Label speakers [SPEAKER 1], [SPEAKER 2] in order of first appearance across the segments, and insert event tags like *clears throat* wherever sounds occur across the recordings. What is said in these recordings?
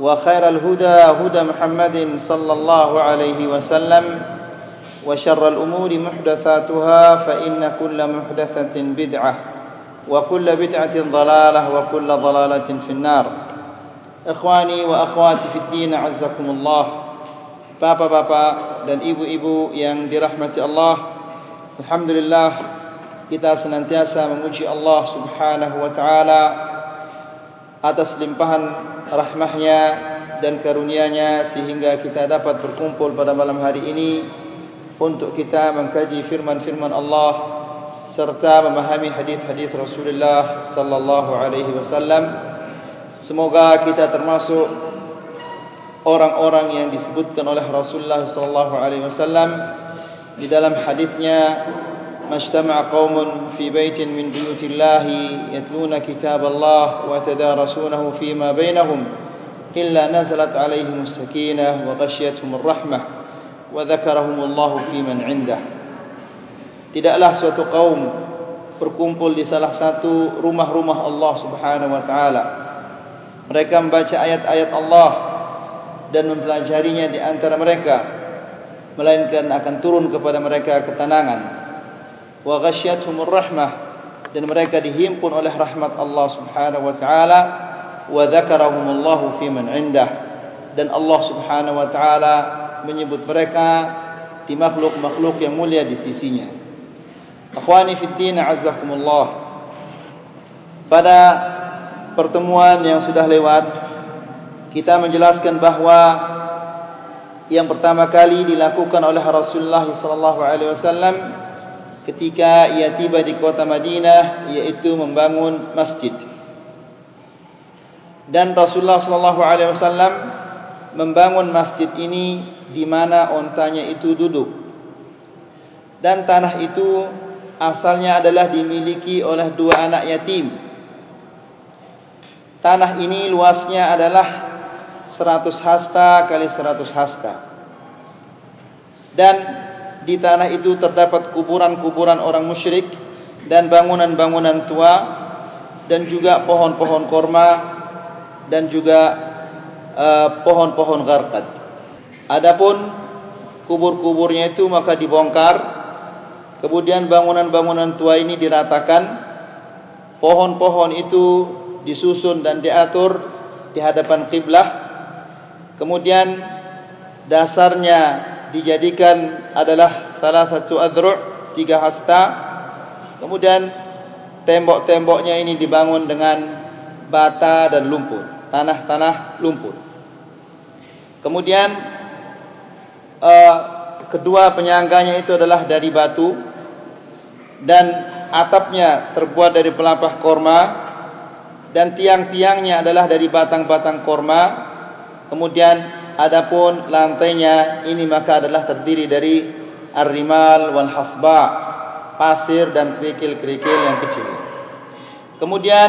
[SPEAKER 1] وخير الهدى هدى محمد صلى الله عليه وسلم وشر الأمور محدثاتها فإن كل محدثة بدعة وكل بدعة ضلالة وكل ضلالة في النار. إخواني وأخواتي في الدين عزكم الله. Bapak-bapak dan ibu-ibu yang dirahmati Allah. Alhamdulillah kita senantiasa memuji Allah subhanahu wa ta'ala. Atas limpahan rahmahnya dan karunia-Nya sehingga kita dapat berkumpul pada malam hari ini untuk kita mengkaji firman-firman Allah serta memahami hadis-hadis Rasulullah sallallahu alaihi wasallam. Semoga kita termasuk orang-orang yang disebutkan oleh Rasulullah sallallahu alaihi wasallam di dalam hadisnya مجتمع قوم في بيت من بيوت الله يتلون كتاب الله ويتدارسونه فيما بينهم إلا نزلت عليهم السكينة وغشيتهم الرحمة وذكرهم الله في من عنده Tidaklah suatu kaum berkumpul di salah satu rumah-rumah Allah Subhanahu wa taala. Mereka membaca ayat-ayat Allah dan mempelajarinya di antara mereka melainkan akan turun kepada mereka ketenangan wa ghasyiyatuhumur rahmah dan mereka dihimpun oleh rahmat Allah Subhanahu wa taala wa dzakarahumullahu fi man indah dan Allah Subhanahu wa taala menyebut mereka di makhluk-makhluk yang mulia di sisinya. Akhwani fi din azzakumullah. Pada pertemuan yang sudah lewat kita menjelaskan bahawa yang pertama kali dilakukan oleh Rasulullah sallallahu alaihi wasallam ketika ia tiba di kota Madinah yaitu membangun masjid. Dan Rasulullah sallallahu alaihi wasallam membangun masjid ini di mana ontanya itu duduk. Dan tanah itu asalnya adalah dimiliki oleh dua anak yatim. Tanah ini luasnya adalah 100 hasta kali 100 hasta. Dan di tanah itu terdapat kuburan-kuburan orang musyrik dan bangunan-bangunan tua dan juga pohon-pohon korma dan juga uh, pohon-pohon uh, garkat. Adapun kubur-kuburnya itu maka dibongkar. Kemudian bangunan-bangunan tua ini diratakan. Pohon-pohon itu disusun dan diatur di hadapan kiblah. Kemudian dasarnya dijadikan adalah salah satu adru' tiga hasta. Kemudian tembok-temboknya ini dibangun dengan bata dan lumpur, tanah-tanah lumpur. Kemudian uh, kedua penyangganya itu adalah dari batu dan atapnya terbuat dari pelepah korma dan tiang-tiangnya adalah dari batang-batang korma. Kemudian Adapun lantainya ini maka adalah terdiri dari ar-rimal wal hasba, pasir dan kerikil-kerikil yang kecil. Kemudian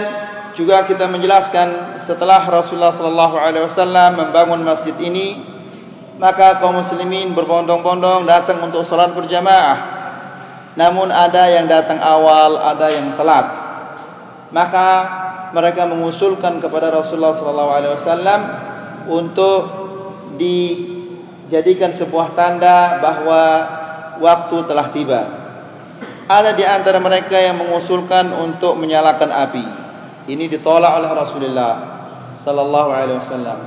[SPEAKER 1] juga kita menjelaskan setelah Rasulullah sallallahu alaihi wasallam membangun masjid ini, maka kaum muslimin berbondong-bondong datang untuk salat berjamaah. Namun ada yang datang awal, ada yang telat. maka mereka mengusulkan kepada Rasulullah sallallahu alaihi wasallam untuk dijadikan sebuah tanda bahwa waktu telah tiba. Ada di antara mereka yang mengusulkan untuk menyalakan api. Ini ditolak oleh Rasulullah sallallahu alaihi wasallam.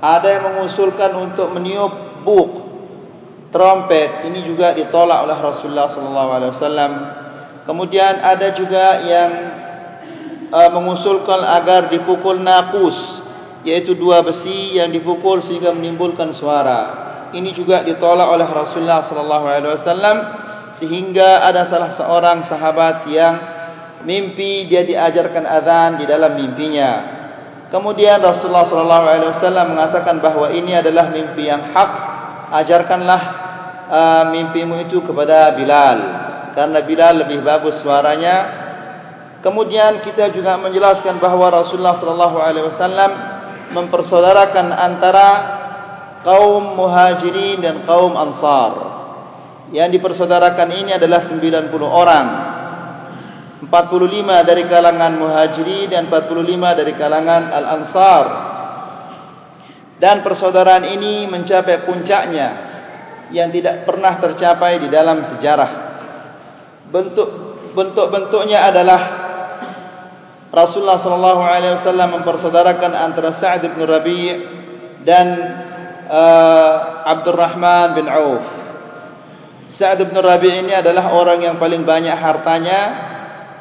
[SPEAKER 1] Ada yang mengusulkan untuk meniup buk trompet. Ini juga ditolak oleh Rasulullah sallallahu alaihi wasallam. Kemudian ada juga yang uh, mengusulkan agar dipukul nakus yaitu dua besi yang dipukul sehingga menimbulkan suara. Ini juga ditolak oleh Rasulullah sallallahu alaihi wasallam sehingga ada salah seorang sahabat yang mimpi dia diajarkan azan di dalam mimpinya. Kemudian Rasulullah sallallahu alaihi wasallam mengatakan bahawa ini adalah mimpi yang hak. Ajarkanlah uh, mimpimu itu kepada Bilal karena Bilal lebih bagus suaranya. Kemudian kita juga menjelaskan bahawa Rasulullah sallallahu alaihi wasallam mempersaudarakan antara kaum Muhajirin dan kaum Ansar. Yang dipersaudarakan ini adalah 90 orang. 45 dari kalangan Muhajirin dan 45 dari kalangan Al-Ansar. Dan persaudaraan ini mencapai puncaknya yang tidak pernah tercapai di dalam sejarah. Bentuk bentuk-bentuknya adalah Rasulullah sallallahu alaihi wasallam mempersaudarakan antara Sa'd bin Rabi' dan uh, Abdurrahman bin Auf. Sa'd bin Rabi' ini adalah orang yang paling banyak hartanya.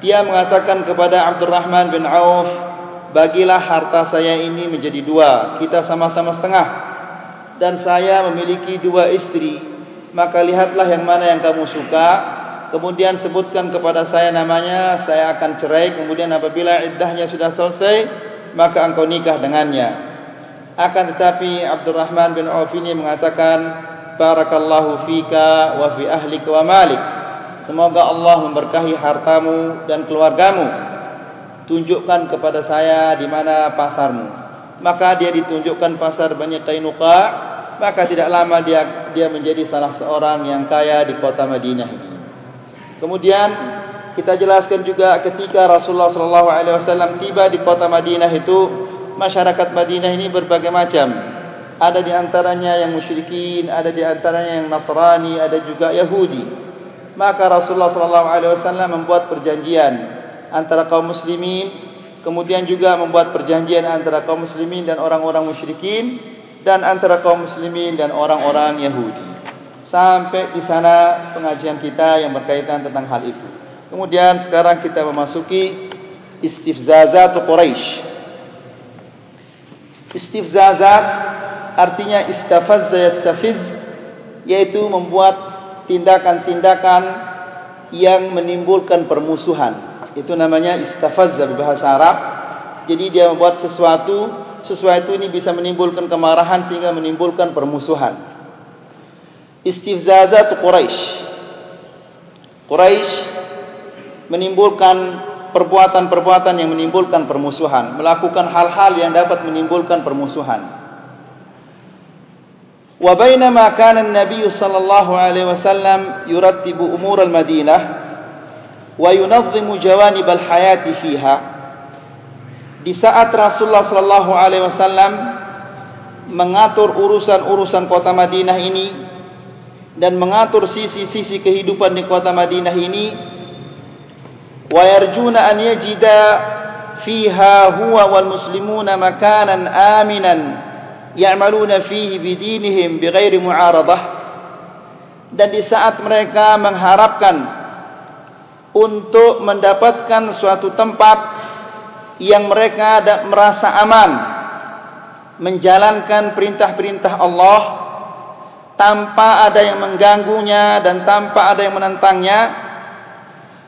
[SPEAKER 1] Dia mengatakan kepada Abdurrahman bin Auf, "Bagilah harta saya ini menjadi dua, kita sama-sama setengah. Dan saya memiliki dua istri, maka lihatlah yang mana yang kamu suka." Kemudian sebutkan kepada saya namanya, saya akan cerai. Kemudian apabila iddahnya sudah selesai, maka engkau nikah dengannya. Akan tetapi Abdurrahman bin Auf ini mengatakan Barakallahu fika wa fi ahlika wa malik Semoga Allah memberkahi hartamu dan keluargamu Tunjukkan kepada saya di mana pasarmu Maka dia ditunjukkan pasar banyak kainuka Maka tidak lama dia dia menjadi salah seorang yang kaya di kota Madinah ini Kemudian kita jelaskan juga ketika Rasulullah SAW tiba di kota Madinah itu masyarakat Madinah ini berbagai macam. Ada di antaranya yang musyrikin, ada di antaranya yang Nasrani, ada juga Yahudi. Maka Rasulullah SAW membuat perjanjian antara kaum muslimin, kemudian juga membuat perjanjian antara kaum muslimin dan orang-orang musyrikin dan antara kaum muslimin dan orang-orang Yahudi. Sampai di sana pengajian kita yang berkaitan tentang hal itu. Kemudian sekarang kita memasuki istifzazat Quraisy. Istifzazat artinya istafazza yastafiz yaitu membuat tindakan-tindakan yang menimbulkan permusuhan. Itu namanya istafazza bahasa Arab. Jadi dia membuat sesuatu, sesuatu ini bisa menimbulkan kemarahan sehingga menimbulkan permusuhan. Istifzazat Quraisy. Quraisy menimbulkan perbuatan-perbuatan yang menimbulkan permusuhan, melakukan hal-hal yang dapat menimbulkan permusuhan. Wa bainama kana an-nabiy sallallahu alaihi wasallam yurattibu umur al-Madinah wa yunazzimu jawanib al-hayati fiha. Di saat Rasulullah sallallahu alaihi wasallam mengatur urusan-urusan kota Madinah ini dan mengatur sisi-sisi kehidupan di kota Madinah ini wa yarjuna an yajida fiha huwa wal muslimuna makanan aminan ya'maluna fihi bidinihim bighairi mu'aradah. Dan di saat mereka mengharapkan untuk mendapatkan suatu tempat yang mereka merasa aman menjalankan perintah-perintah Allah tanpa ada yang mengganggunya dan tanpa ada yang menentangnya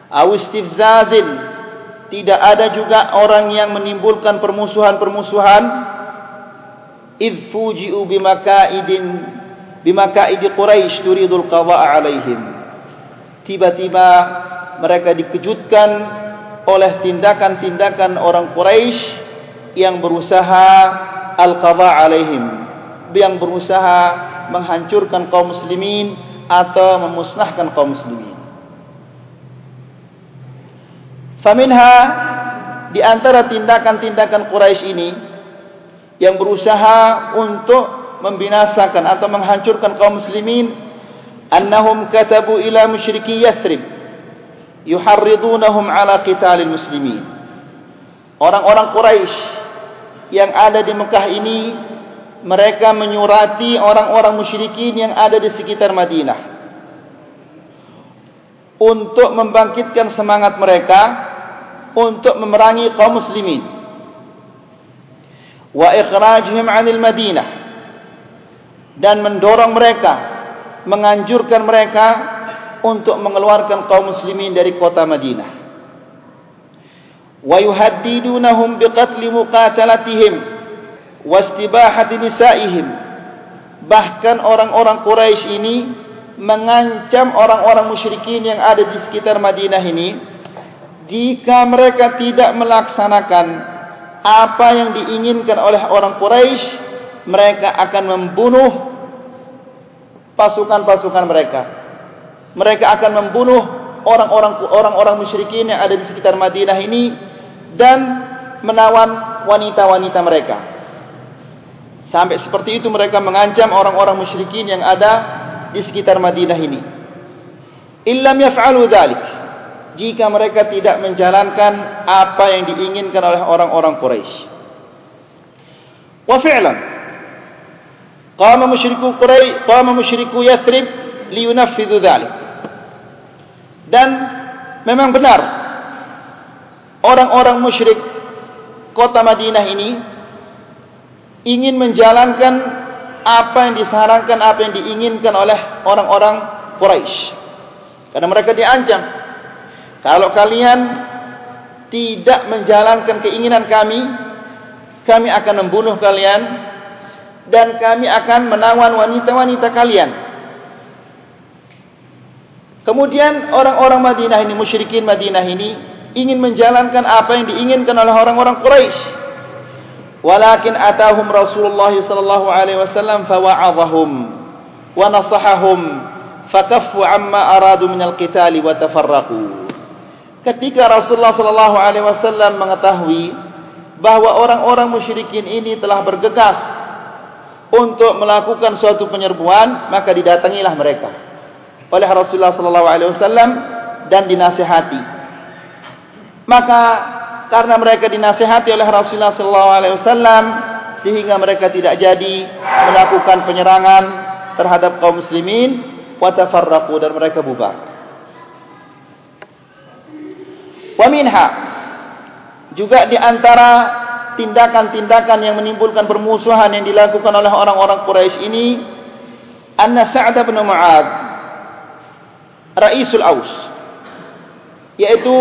[SPEAKER 1] awistifzazin tidak ada juga orang yang menimbulkan permusuhan-permusuhan id fuji'u bimakaidin bimakaidi quraisy turidul qada'a alaihim. Tiba-tiba mereka dikejutkan oleh tindakan-tindakan orang Quraisy yang berusaha al-qada' alaihim yang berusaha menghancurkan kaum muslimin atau memusnahkan kaum muslimin. Faminha di antara tindakan-tindakan Quraisy ini yang berusaha untuk membinasakan atau menghancurkan kaum muslimin annahum katabu ila musyriki Yathrib yuharridunahum ala qitalil muslimin. Orang-orang Quraisy yang ada di Mekah ini mereka menyurati orang-orang musyrikin yang ada di sekitar Madinah. Untuk membangkitkan semangat mereka untuk memerangi kaum muslimin. Wa ikhrajihim 'anil madinah. Dan mendorong mereka menganjurkan mereka untuk mengeluarkan kaum muslimin dari kota Madinah. Wa yuhaddidunahum biqatl muqatalatihim wastibahati nisaihim bahkan orang-orang Quraisy ini mengancam orang-orang musyrikin yang ada di sekitar Madinah ini jika mereka tidak melaksanakan apa yang diinginkan oleh orang Quraisy, mereka akan membunuh pasukan-pasukan mereka. Mereka akan membunuh orang-orang orang-orang musyrikin yang ada di sekitar Madinah ini dan menawan wanita-wanita mereka. Sampai seperti itu mereka mengancam orang-orang musyrikin yang ada di sekitar Madinah ini. Illam yaf'alu dzalik jika mereka tidak menjalankan apa yang diinginkan oleh orang-orang Quraisy. Wa fi'lan qama musyriku Quraisy qama musyriku Yathrib liyunfidhu dhalik. Dan memang benar orang-orang musyrik kota Madinah ini ingin menjalankan apa yang disarankan, apa yang diinginkan oleh orang-orang Quraisy. Karena mereka diancam kalau kalian tidak menjalankan keinginan kami, kami akan membunuh kalian dan kami akan menawan wanita-wanita kalian. Kemudian orang-orang Madinah ini, musyrikin Madinah ini ingin menjalankan apa yang diinginkan oleh orang-orang Quraisy. Walakin atahum Rasulullah sallallahu alaihi wasallam fawa'adhahum wa nasahahum fakaffu amma aradu min al-qital wa tafarraqu. Ketika Rasulullah sallallahu alaihi wasallam mengetahui bahwa orang-orang musyrikin ini telah bergegas untuk melakukan suatu penyerbuan, maka didatangilah mereka oleh Rasulullah sallallahu alaihi wasallam dan dinasihati. Maka karena mereka dinasihati oleh Rasulullah sallallahu alaihi wasallam sehingga mereka tidak jadi melakukan penyerangan terhadap kaum muslimin wa tafarraqu dan mereka bubar. Wa minha juga di antara tindakan-tindakan yang menimbulkan permusuhan yang dilakukan oleh orang-orang Quraisy ini anna Sa'd bin Mu'adz Raisul Aus yaitu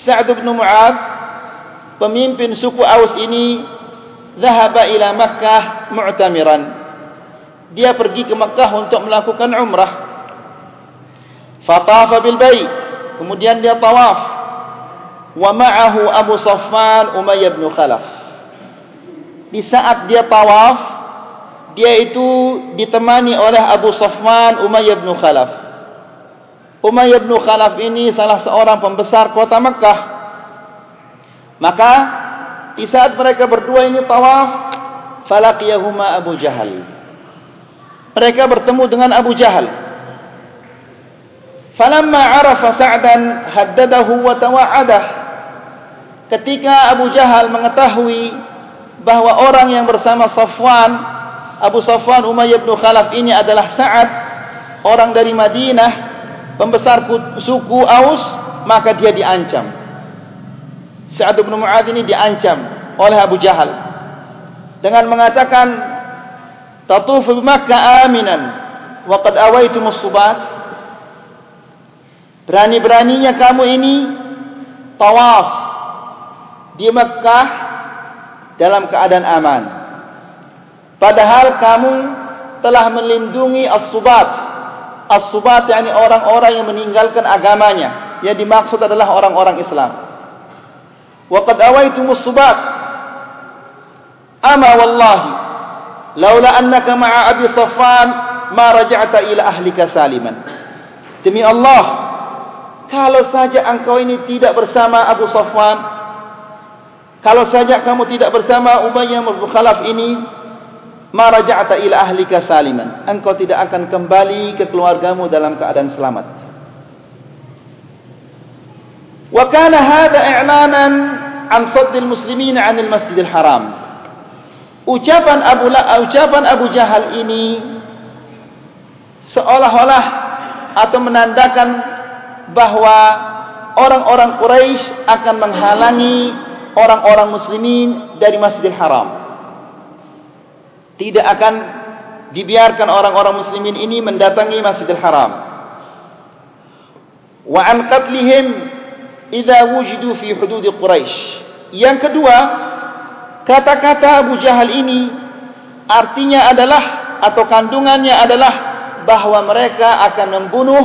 [SPEAKER 1] Sa'd bin Mu'adz pemimpin suku Aus ini zahaba ila Makkah mu'tamiran. Dia pergi ke Makkah untuk melakukan umrah. Fatafa bil bait kemudian dia tawaf. Wa ma'ahu Abu Safwan Umayyah bin Khalaf. Di saat dia tawaf dia itu ditemani oleh Abu Safwan Umayyah bin Khalaf Umayyah bin Khalaf ini salah seorang pembesar kota Mekah. Maka di saat mereka berdua ini tawaf falaqiyahuma Abu Jahal. Mereka bertemu dengan Abu Jahal. Falamma arafa Sa'dan haddadahu wa tawa'adah. Ketika Abu Jahal mengetahui bahawa orang yang bersama Safwan, Abu Safwan Umayyah bin Khalaf ini adalah Sa'ad, orang dari Madinah, pembesar suku Aus, maka dia diancam. Sa'ad bin Mu'ad ini diancam oleh Abu Jahal dengan mengatakan tatufu bi Makkah aminan wa qad awaitum as-subat Berani-beraninya kamu ini tawaf di Mekah dalam keadaan aman. Padahal kamu telah melindungi as-subat. As-subat yakni orang-orang yang meninggalkan agamanya. Yang dimaksud adalah orang-orang Islam. Wa qad awaitumus subat. Ama wallahi laula annaka ma'a Abi Safwan ma raja'ta ila ahlika saliman. Demi Allah, kalau saja engkau ini tidak bersama Abu Safwan, Kalau saja kamu tidak bersama Umayyah bin Khalaf ini, ma raja'ta ila ahlika saliman. Engkau tidak akan kembali ke keluargamu dalam keadaan selamat. Wa kana hadha i'lanan an sadd al-muslimin 'an al-masjid al-haram. Ucapan Abu La ucapan Abu Jahal ini seolah-olah atau menandakan bahwa orang-orang Quraisy akan menghalangi orang-orang muslimin dari Masjidil Haram. Tidak akan dibiarkan orang-orang muslimin ini mendatangi Masjidil Haram. Wa an qatlihim idza wujidu fi hudud Quraisy. Yang kedua, kata-kata Abu Jahal ini artinya adalah atau kandungannya adalah bahwa mereka akan membunuh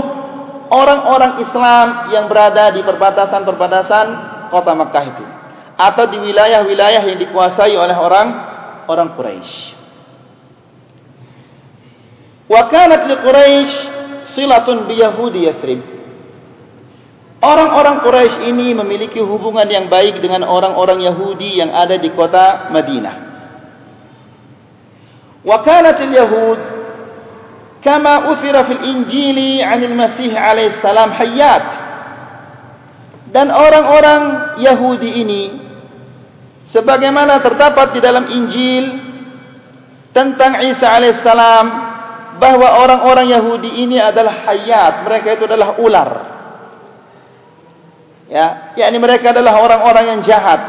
[SPEAKER 1] orang-orang Islam yang berada di perbatasan-perbatasan kota Makkah itu atau di wilayah-wilayah yang dikuasai oleh orang orang Quraisy. Wa kanat li Quraisy silatun bi Yahudi Yathrib. Orang-orang Quraisy ini memiliki hubungan yang baik dengan orang-orang Yahudi yang ada di kota Madinah. Wa kanat al-Yahud kama uthira fil Injili 'an al-Masih alaihi salam hayyat. Dan orang-orang Yahudi ini sebagaimana terdapat di dalam Injil tentang Isa alaihissalam bahwa orang-orang Yahudi ini adalah hayat, mereka itu adalah ular. Ya, yakni mereka adalah orang-orang yang jahat.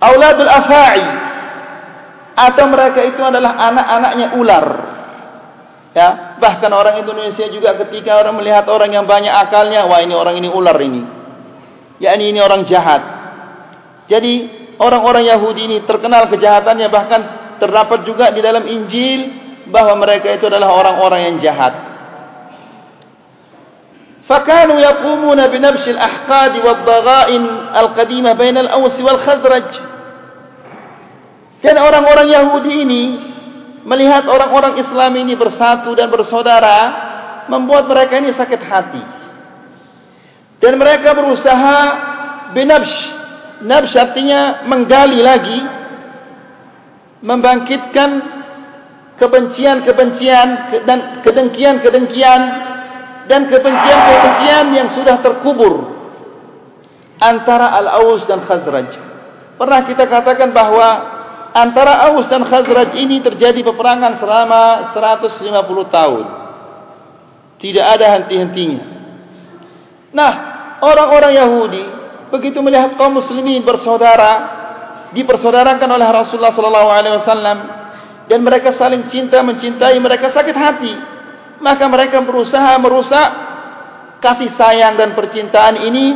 [SPEAKER 1] Auladul afai atau mereka itu adalah anak-anaknya ular. Ya, bahkan orang Indonesia juga ketika orang melihat orang yang banyak akalnya, wah ini orang ini ular ini. Yakni ini orang jahat. Jadi orang-orang Yahudi ini terkenal kejahatannya bahkan terdapat juga di dalam Injil bahwa mereka itu adalah orang-orang yang jahat. Fakanu yaqumuna bi nabsh al-ahqad wa ad-dagha'in al-qadimah bain al-Aws wal Khazraj. Dan orang-orang Yahudi ini melihat orang-orang Islam ini bersatu dan bersaudara membuat mereka ini sakit hati. Dan mereka berusaha binabsh Nafs artinya menggali lagi membangkitkan kebencian-kebencian dan kedengkian-kedengkian dan kebencian-kebencian yang sudah terkubur antara Al-Aus dan Khazraj. Pernah kita katakan bahwa antara Aus dan Khazraj ini terjadi peperangan selama 150 tahun. Tidak ada henti-hentinya. Nah, orang-orang Yahudi begitu melihat kaum muslimin bersaudara dipersaudarakan oleh Rasulullah sallallahu alaihi wasallam dan mereka saling cinta mencintai mereka sakit hati maka mereka berusaha merusak kasih sayang dan percintaan ini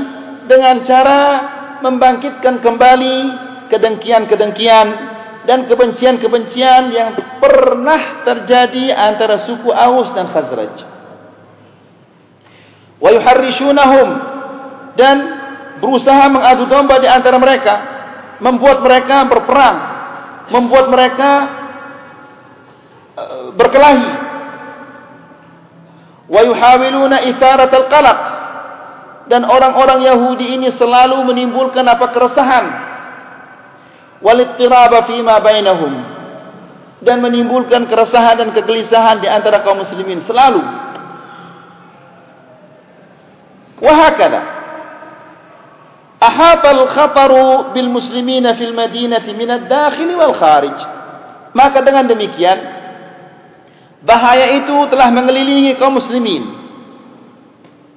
[SPEAKER 1] dengan cara membangkitkan kembali kedengkian-kedengkian dan kebencian-kebencian yang pernah terjadi antara suku Aus dan Khazraj. Wa yuharrishunahum dan berusaha mengadu domba di antara mereka, membuat mereka berperang, membuat mereka berkelahi. Wa yuhawiluna itharat al-qalaq. Dan orang-orang Yahudi ini selalu menimbulkan apa keresahan. Walittiraba fima bainahum. Dan menimbulkan keresahan dan kegelisahan di antara kaum muslimin selalu. Wahakala ahata al-khataru bil muslimina fil madinati min ad-dakhil wal kharij maka dengan demikian bahaya itu telah mengelilingi kaum muslimin.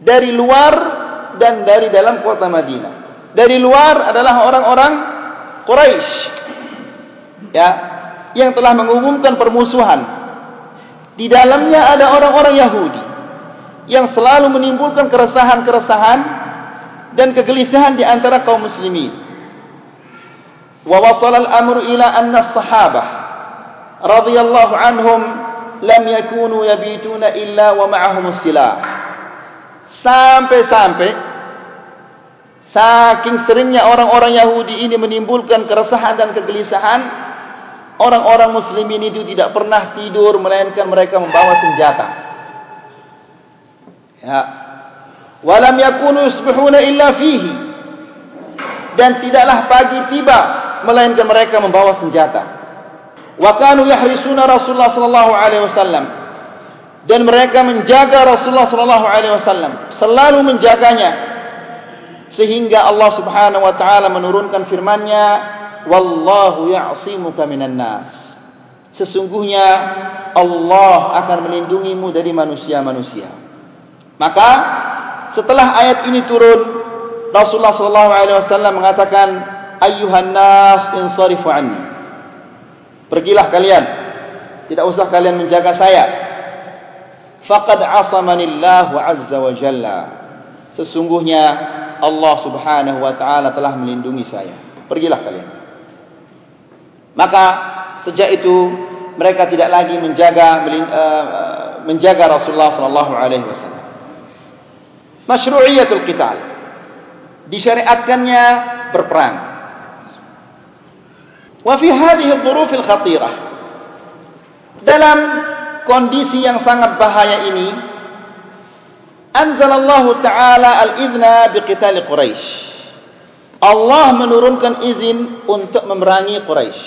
[SPEAKER 1] Dari luar dan dari dalam kota Madinah. Dari luar adalah orang-orang Quraisy ya yang telah mengumumkan permusuhan. Di dalamnya ada orang-orang Yahudi yang selalu menimbulkan keresahan-keresahan dan kegelisahan di antara kaum muslimin. Wa wasala al-amru ila anna as-sahabah radhiyallahu anhum lam yakunu yabituna illa wa ma'ahum as-silah. Sampai-sampai saking seringnya orang-orang Yahudi ini menimbulkan keresahan dan kegelisahan, orang-orang muslimin itu tidak pernah tidur melainkan mereka membawa senjata. Ya, walam yakunu yusbihuna illa fihi dan tidaklah pagi tiba melainkan mereka membawa senjata. Wa kanu yahrisuna Rasulullah sallallahu alaihi wasallam dan mereka menjaga Rasulullah sallallahu alaihi wasallam, selalu menjaganya sehingga Allah Subhanahu wa taala menurunkan firman-Nya, "Wallahu ya'simuka minan nas." Sesungguhnya Allah akan melindungimu dari manusia-manusia. Maka setelah ayat ini turun, Rasulullah sallallahu alaihi wasallam mengatakan, "Ayyuhan nas, insarifu anni." Pergilah kalian. Tidak usah kalian menjaga saya. Faqad asamanillahu azza wa jalla. Sesungguhnya Allah Subhanahu wa taala telah melindungi saya. Pergilah kalian. Maka sejak itu mereka tidak lagi menjaga uh, menjaga Rasulullah sallallahu alaihi wasallam masyru'iyatul qital disyariatkannya berperang wa fi hadhihi adh-dhuruf al-khatirah dalam kondisi yang sangat bahaya ini anzalallahu ta'ala al-idhna biqital quraisy Allah menurunkan izin untuk memerangi Quraisy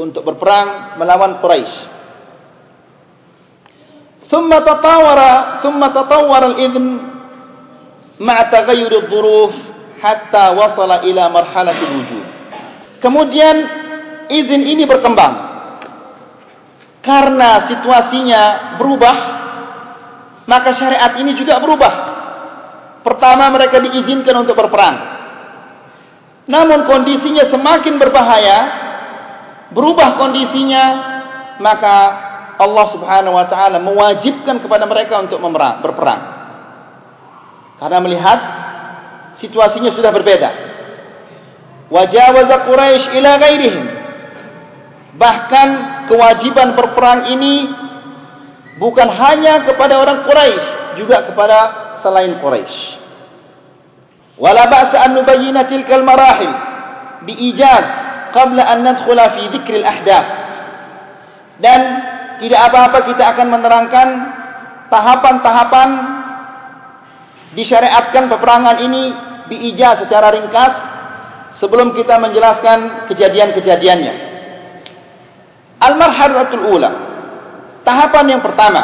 [SPEAKER 1] untuk berperang melawan Quraisy ثم تطور ثم تطور الإذن ma'a taghayyur dhuruf hatta wasala ila marhalati wujud. Kemudian izin ini berkembang. Karena situasinya berubah, maka syariat ini juga berubah. Pertama mereka diizinkan untuk berperang. Namun kondisinya semakin berbahaya, berubah kondisinya, maka Allah Subhanahu wa taala mewajibkan kepada mereka untuk berperang. Karena melihat situasinya sudah berbeda. Wajawaza Quraisy ila ghairihim. Bahkan kewajiban berperang ini bukan hanya kepada orang Quraisy, juga kepada selain Quraisy. Wala ba'sa an nubayyana tilka al-marahil biijaz qabla an nadkhula fi dzikr al-ahdath. Dan tidak apa-apa kita akan menerangkan tahapan-tahapan disyariatkan peperangan ini diijaz secara ringkas sebelum kita menjelaskan kejadian-kejadiannya. Al-marhalatul ula. Tahapan yang pertama.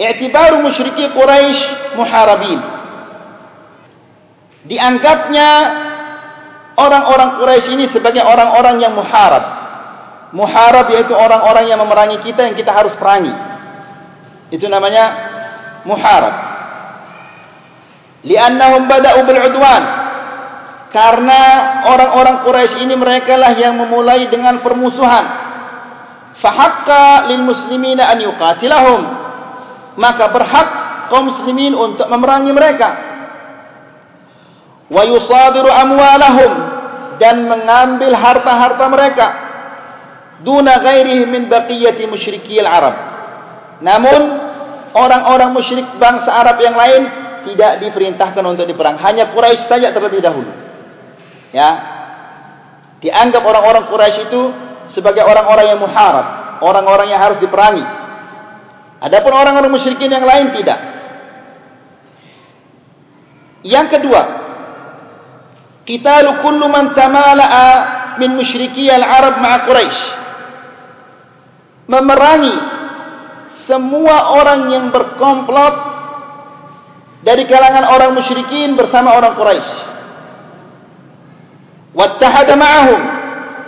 [SPEAKER 1] I'tibaru musyriki Quraisy muharabin. Dianggapnya orang-orang Quraisy ini sebagai orang-orang yang muharab. Muharab yaitu orang-orang yang memerangi kita yang kita harus perangi. Itu namanya muharab. Liannahum bada'u bil udwan. Karena orang-orang Quraisy ini mereka lah yang memulai dengan permusuhan. Fahaqqa lil muslimina an yuqatilahum. Maka berhak kaum muslimin untuk memerangi mereka. Wa yusadiru amwalahum dan mengambil harta-harta mereka duna ghairihi min baqiyati musyrikil Arab. Namun orang-orang musyrik bangsa Arab yang lain tidak diperintahkan untuk diperang. Hanya Quraisy saja terlebih dahulu. Ya. Dianggap orang-orang Quraisy itu sebagai orang-orang yang muharab, orang-orang yang harus diperangi. Adapun orang-orang musyrikin yang lain tidak. Yang kedua, qitalu kullu man tamala'a min musyriki al-Arab ma'a Quraisy. Memerangi semua orang yang berkomplot dari kalangan orang musyrikin bersama orang Quraisy. Wattahada ma'ahum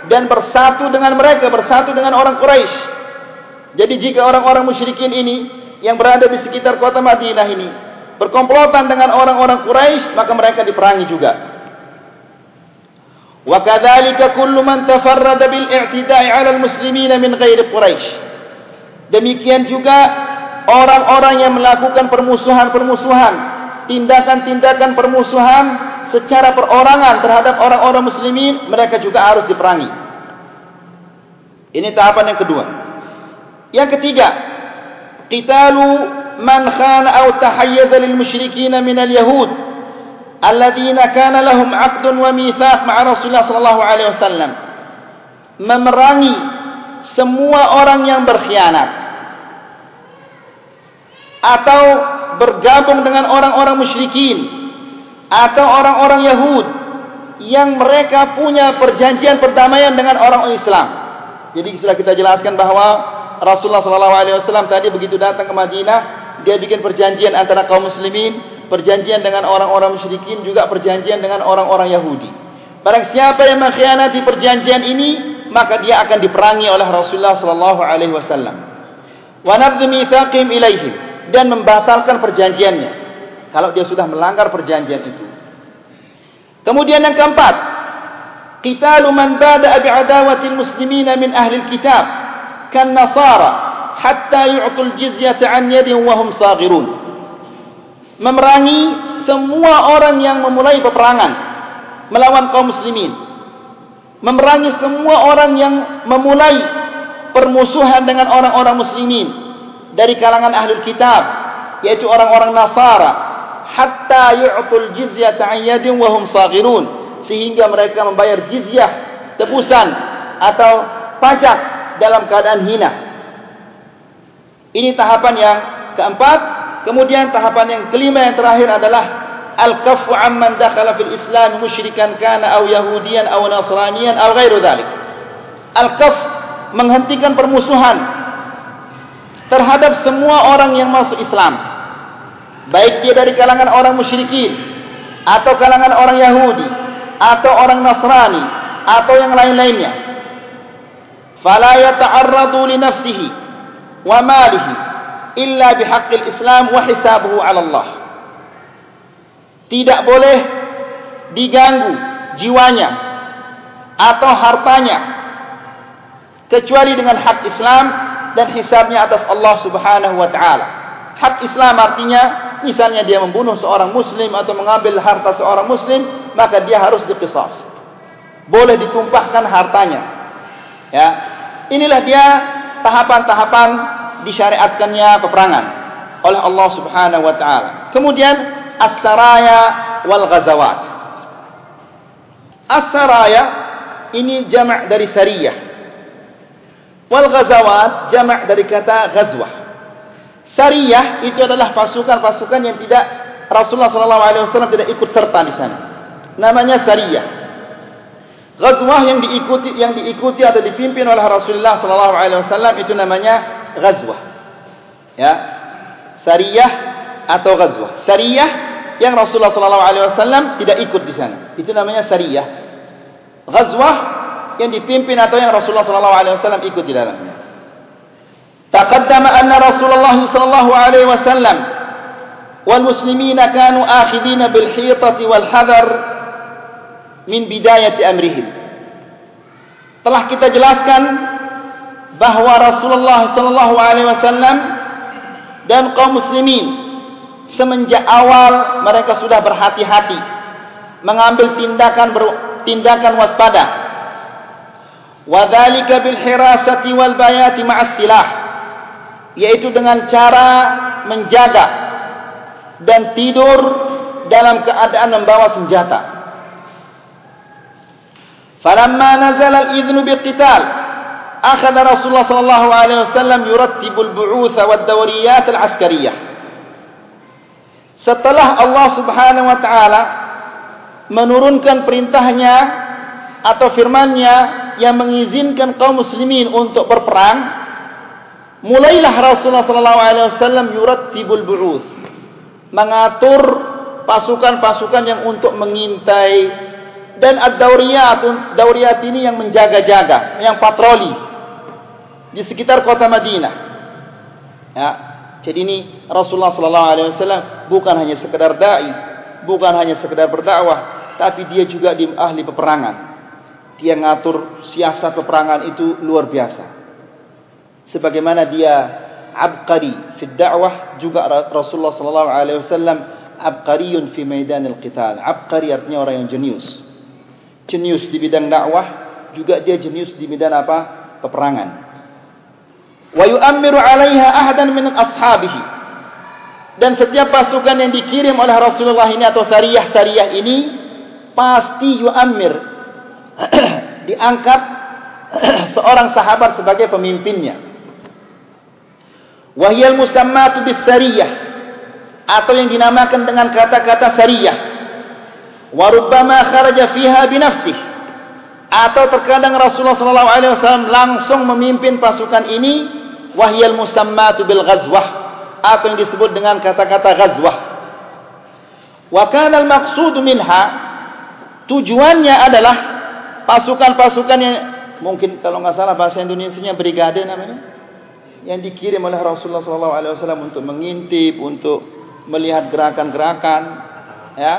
[SPEAKER 1] dan bersatu dengan mereka, bersatu dengan orang Quraisy. Jadi jika orang-orang musyrikin ini yang berada di sekitar kota Madinah ini berkomplotan dengan orang-orang Quraisy, maka mereka diperangi juga. Wa kadzalika kullu man tafarrada bil i'tida'i 'ala al-muslimin min ghairi Quraisy. Demikian juga orang-orang yang melakukan permusuhan-permusuhan, tindakan-tindakan permusuhan secara perorangan terhadap orang-orang muslimin, mereka juga harus diperangi. Ini tahapan yang kedua. Yang ketiga, qitalu man khana aw tahayyaza lil musyrikin min al yahud alladziina kana lahum 'aqdun wa mitsaq ma'a Rasulullah sallallahu alaihi wasallam. Memerangi semua orang yang berkhianat atau bergabung dengan orang-orang musyrikin atau orang-orang Yahud yang mereka punya perjanjian perdamaian dengan orang Islam. Jadi sudah kita jelaskan bahawa Rasulullah SAW tadi begitu datang ke Madinah, dia bikin perjanjian antara kaum muslimin, perjanjian dengan orang-orang musyrikin, juga perjanjian dengan orang-orang Yahudi. Barang siapa yang mengkhianati perjanjian ini, maka dia akan diperangi oleh Rasulullah SAW. Wa nabdhu ilaihim dan membatalkan perjanjiannya kalau dia sudah melanggar perjanjian itu. Kemudian yang keempat, qitalu man bada bi adawatil muslimin min ahli alkitab kan nasara hatta yu'tul jizyata an yadin wa hum saghirun. Memerangi semua orang yang memulai peperangan melawan kaum muslimin. Memerangi semua orang yang memulai permusuhan dengan orang-orang muslimin dari kalangan ahli kitab yaitu orang-orang Nasara hatta yu'tul jizyah ta'ayyadin wa hum saghirun. Sehingga mereka membayar jizyah tebusan atau pajak dalam keadaan hina. Ini tahapan yang keempat. Kemudian tahapan yang kelima yang terakhir adalah al-kaffu amman dakhala fil islam musyrikan kana aw yahudiyan aw nasraniyan aw ghairu dhalik. Al-kaff menghentikan permusuhan terhadap semua orang yang masuk Islam baik dia dari kalangan orang musyrikin atau kalangan orang Yahudi atau orang Nasrani atau yang lain-lainnya. Fala yata'arradu li nafsihi wa malihi illa bihaqqil islam wa hisabuhu 'ala Allah. Tidak boleh diganggu jiwanya atau hartanya kecuali dengan hak Islam dan hisabnya atas Allah Subhanahu wa taala. Hak Islam artinya misalnya dia membunuh seorang muslim atau mengambil harta seorang muslim, maka dia harus diqisas. Boleh ditumpahkan hartanya. Ya. Inilah dia tahapan-tahapan disyariatkannya peperangan oleh Allah Subhanahu wa taala. Kemudian as-saraya wal ghazawat. As-saraya ini jamak dari sariyah. Wal ghazawat jamak dari kata ghazwah. Sariyah itu adalah pasukan-pasukan yang tidak Rasulullah SAW tidak ikut serta di sana. Namanya Sariyah. Ghazwah yang diikuti yang diikuti atau dipimpin oleh Rasulullah SAW itu namanya Ghazwah. Ya, Sariyah atau Ghazwah. Sariyah yang Rasulullah SAW tidak ikut di sana. Itu namanya Sariyah. Ghazwah yang dipimpin atau yang Rasulullah SAW ikut di dalamnya. تقدم أن رسول الله صلى الله عليه وسلم والمسلمين كانوا آخذين بالحيطة والحذر من بداية أمرهم telah kita jelaskan bahawa Rasulullah sallallahu alaihi wasallam dan kaum muslimin semenjak awal mereka sudah berhati-hati mengambil tindakan tindakan waspada wa dzalika bil hirasati wal bayati ma'as silah yaitu dengan cara menjaga dan tidur dalam keadaan membawa senjata. Falamma nazala al-idhnu biqital, akhadha Rasulullah sallallahu alaihi wasallam yurattibu al-bu'uth wa ad-dawriyat al-askariyah. Setelah Allah Subhanahu wa taala menurunkan perintahnya atau firman-Nya yang mengizinkan kaum muslimin untuk berperang, mulailah Rasulullah sallallahu alaihi wasallam yurattibul bu'us mengatur pasukan-pasukan yang untuk mengintai. Dan ad-dauriyat dauriyat ini yang menjaga-jaga yang patroli di sekitar kota Madinah. Ya jadi ini Rasulullah sallallahu alaihi wasallam bukan hanya sekedar dai bukan hanya sekedar berdakwah tapi dia juga di ahli peperangan. Dia ngatur siasat peperangan itu luar biasa sebagaimana dia abqari fi dakwah juga Rasulullah sallallahu alaihi wasallam abqariyun fi maidan al-qital abqari artinya orang yang jenius. Jenius di bidang dakwah juga dia jenius di bidang apa? Peperangan. Wa yu'ammiru 'alaiha ahadan min ashabihi dan setiap pasukan yang dikirim oleh Rasulullah ini atau sariyah-sariyah ini pasti yu'ammir *clears throat* diangkat *clears throat* seorang sahabat sebagai pemimpinnya Wahyal musammatu bis sariyah atau yang dinamakan dengan kata-kata sariyah. wa rubbama kharaja fiha bi atau terkadang Rasulullah sallallahu alaihi wasallam langsung memimpin pasukan ini wahyal musammatu bil ghazwah apa yang disebut dengan kata-kata ghazwah. Wa kana al maqsud minha. Tujuannya adalah pasukan-pasukan yang mungkin kalau enggak salah bahasa Indonesianya brigade namanya yang dikirim oleh Rasulullah wasallam untuk mengintip untuk melihat gerakan-gerakan ya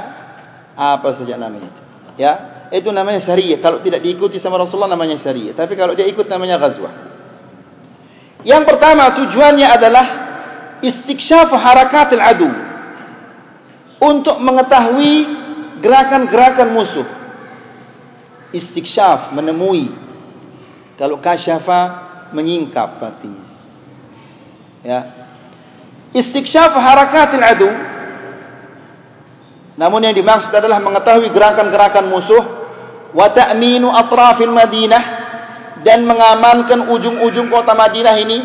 [SPEAKER 1] apa saja namanya itu ya itu namanya syariah. Kalau tidak diikuti sama Rasulullah namanya syariah. Tapi kalau dia ikut namanya ghazwah. Yang pertama tujuannya adalah istikshaf harakatil adu. Untuk mengetahui gerakan-gerakan musuh. Istikshaf, menemui. Kalau kasyafa, menyingkap artinya. Ya. Istikshaf harakatil adu. Namun yang dimaksud adalah mengetahui gerakan-gerakan musuh. Wa ta'minu atrafil Madinah. Dan mengamankan ujung-ujung kota Madinah ini.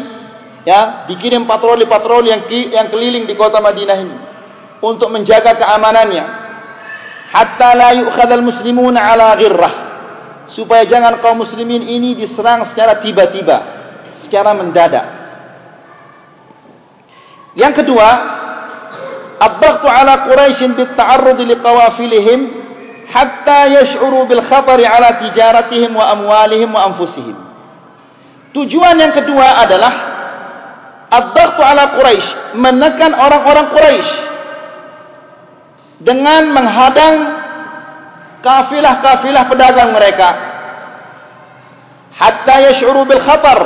[SPEAKER 1] Ya dikirim patroli-patroli yang yang keliling di kota Madinah ini. Untuk menjaga keamanannya. Hatta la yu'khadhal muslimuna ala ghirrah. Supaya jangan kaum muslimin ini diserang secara tiba-tiba. Secara mendadak yang kedua ad-dhaghtu ala quraisy bit ta'arrud liqawafilihim hatta yash'uru bil khatari ala tijaratihim wa amwalihim wa anfusihim. Tujuan yang kedua adalah ad-dhaghtu ala Quraisy, menekan orang-orang Quraisy dengan menghadang kafilah-kafilah pedagang mereka. Hatta yash'uru bil khatar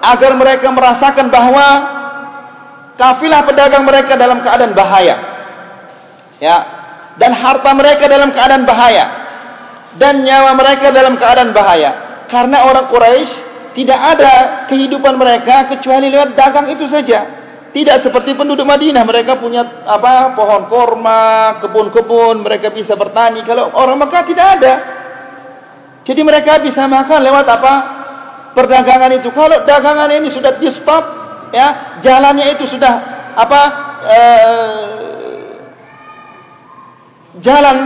[SPEAKER 1] agar mereka merasakan bahawa kafilah pedagang mereka dalam keadaan bahaya. Ya, dan harta mereka dalam keadaan bahaya. Dan nyawa mereka dalam keadaan bahaya. Karena orang Quraisy tidak ada kehidupan mereka kecuali lewat dagang itu saja. Tidak seperti penduduk Madinah. Mereka punya apa pohon korma kebun-kebun. Mereka bisa bertani. Kalau orang Mekah tidak ada. Jadi mereka bisa makan lewat apa? Perdagangan itu. Kalau dagangan ini sudah di stop ya jalannya itu sudah apa eh, jalan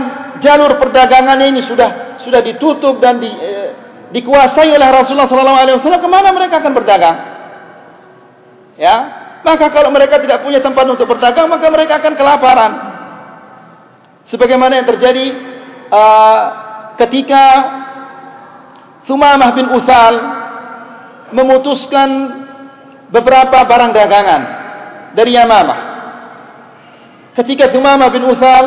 [SPEAKER 1] jalur perdagangan ini sudah sudah ditutup dan di, eh, dikuasai oleh Rasulullah sallallahu alaihi wasallam kemana mereka akan berdagang? Ya maka kalau mereka tidak punya tempat untuk berdagang maka mereka akan kelaparan. Sebagaimana yang terjadi uh, ketika Sumamah bin Usal memutuskan beberapa barang dagangan dari Yamamah ketika Sumamah bin Usal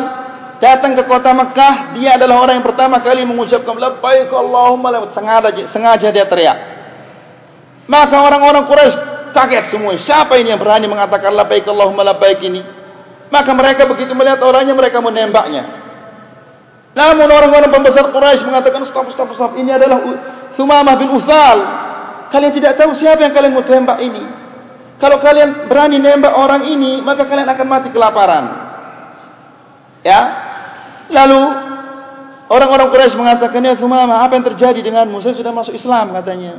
[SPEAKER 1] datang ke kota Mekah, dia adalah orang yang pertama kali mengucapkan labbaik Allahumma labbaik. Sengaja sengaja dia teriak. Maka orang-orang Quraisy kaget semua. Siapa ini yang berani mengatakan labbaik Allahumma labbaik ini? Maka mereka begitu melihat orangnya mereka menembaknya. Namun orang-orang pembesar Quraisy mengatakan stop stop stop ini adalah Sumamah bin Uthal. Kalian tidak tahu siapa yang kalian mau tembak ini. Kalau kalian berani nembak orang ini, maka kalian akan mati kelaparan. Ya, Lalu orang-orang Quraisy mengatakan ya Sumama, apa yang terjadi denganmu? Saya sudah masuk Islam katanya.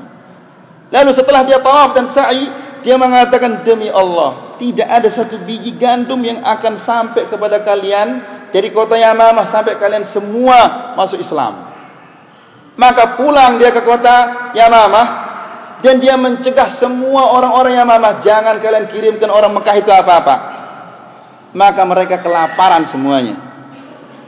[SPEAKER 1] Lalu setelah dia tawaf dan sa'i, dia mengatakan demi Allah, tidak ada satu biji gandum yang akan sampai kepada kalian dari kota Yamamah sampai kalian semua masuk Islam. Maka pulang dia ke kota Yamamah dan dia mencegah semua orang-orang Yamamah jangan kalian kirimkan orang Mekah itu apa-apa. Maka mereka kelaparan semuanya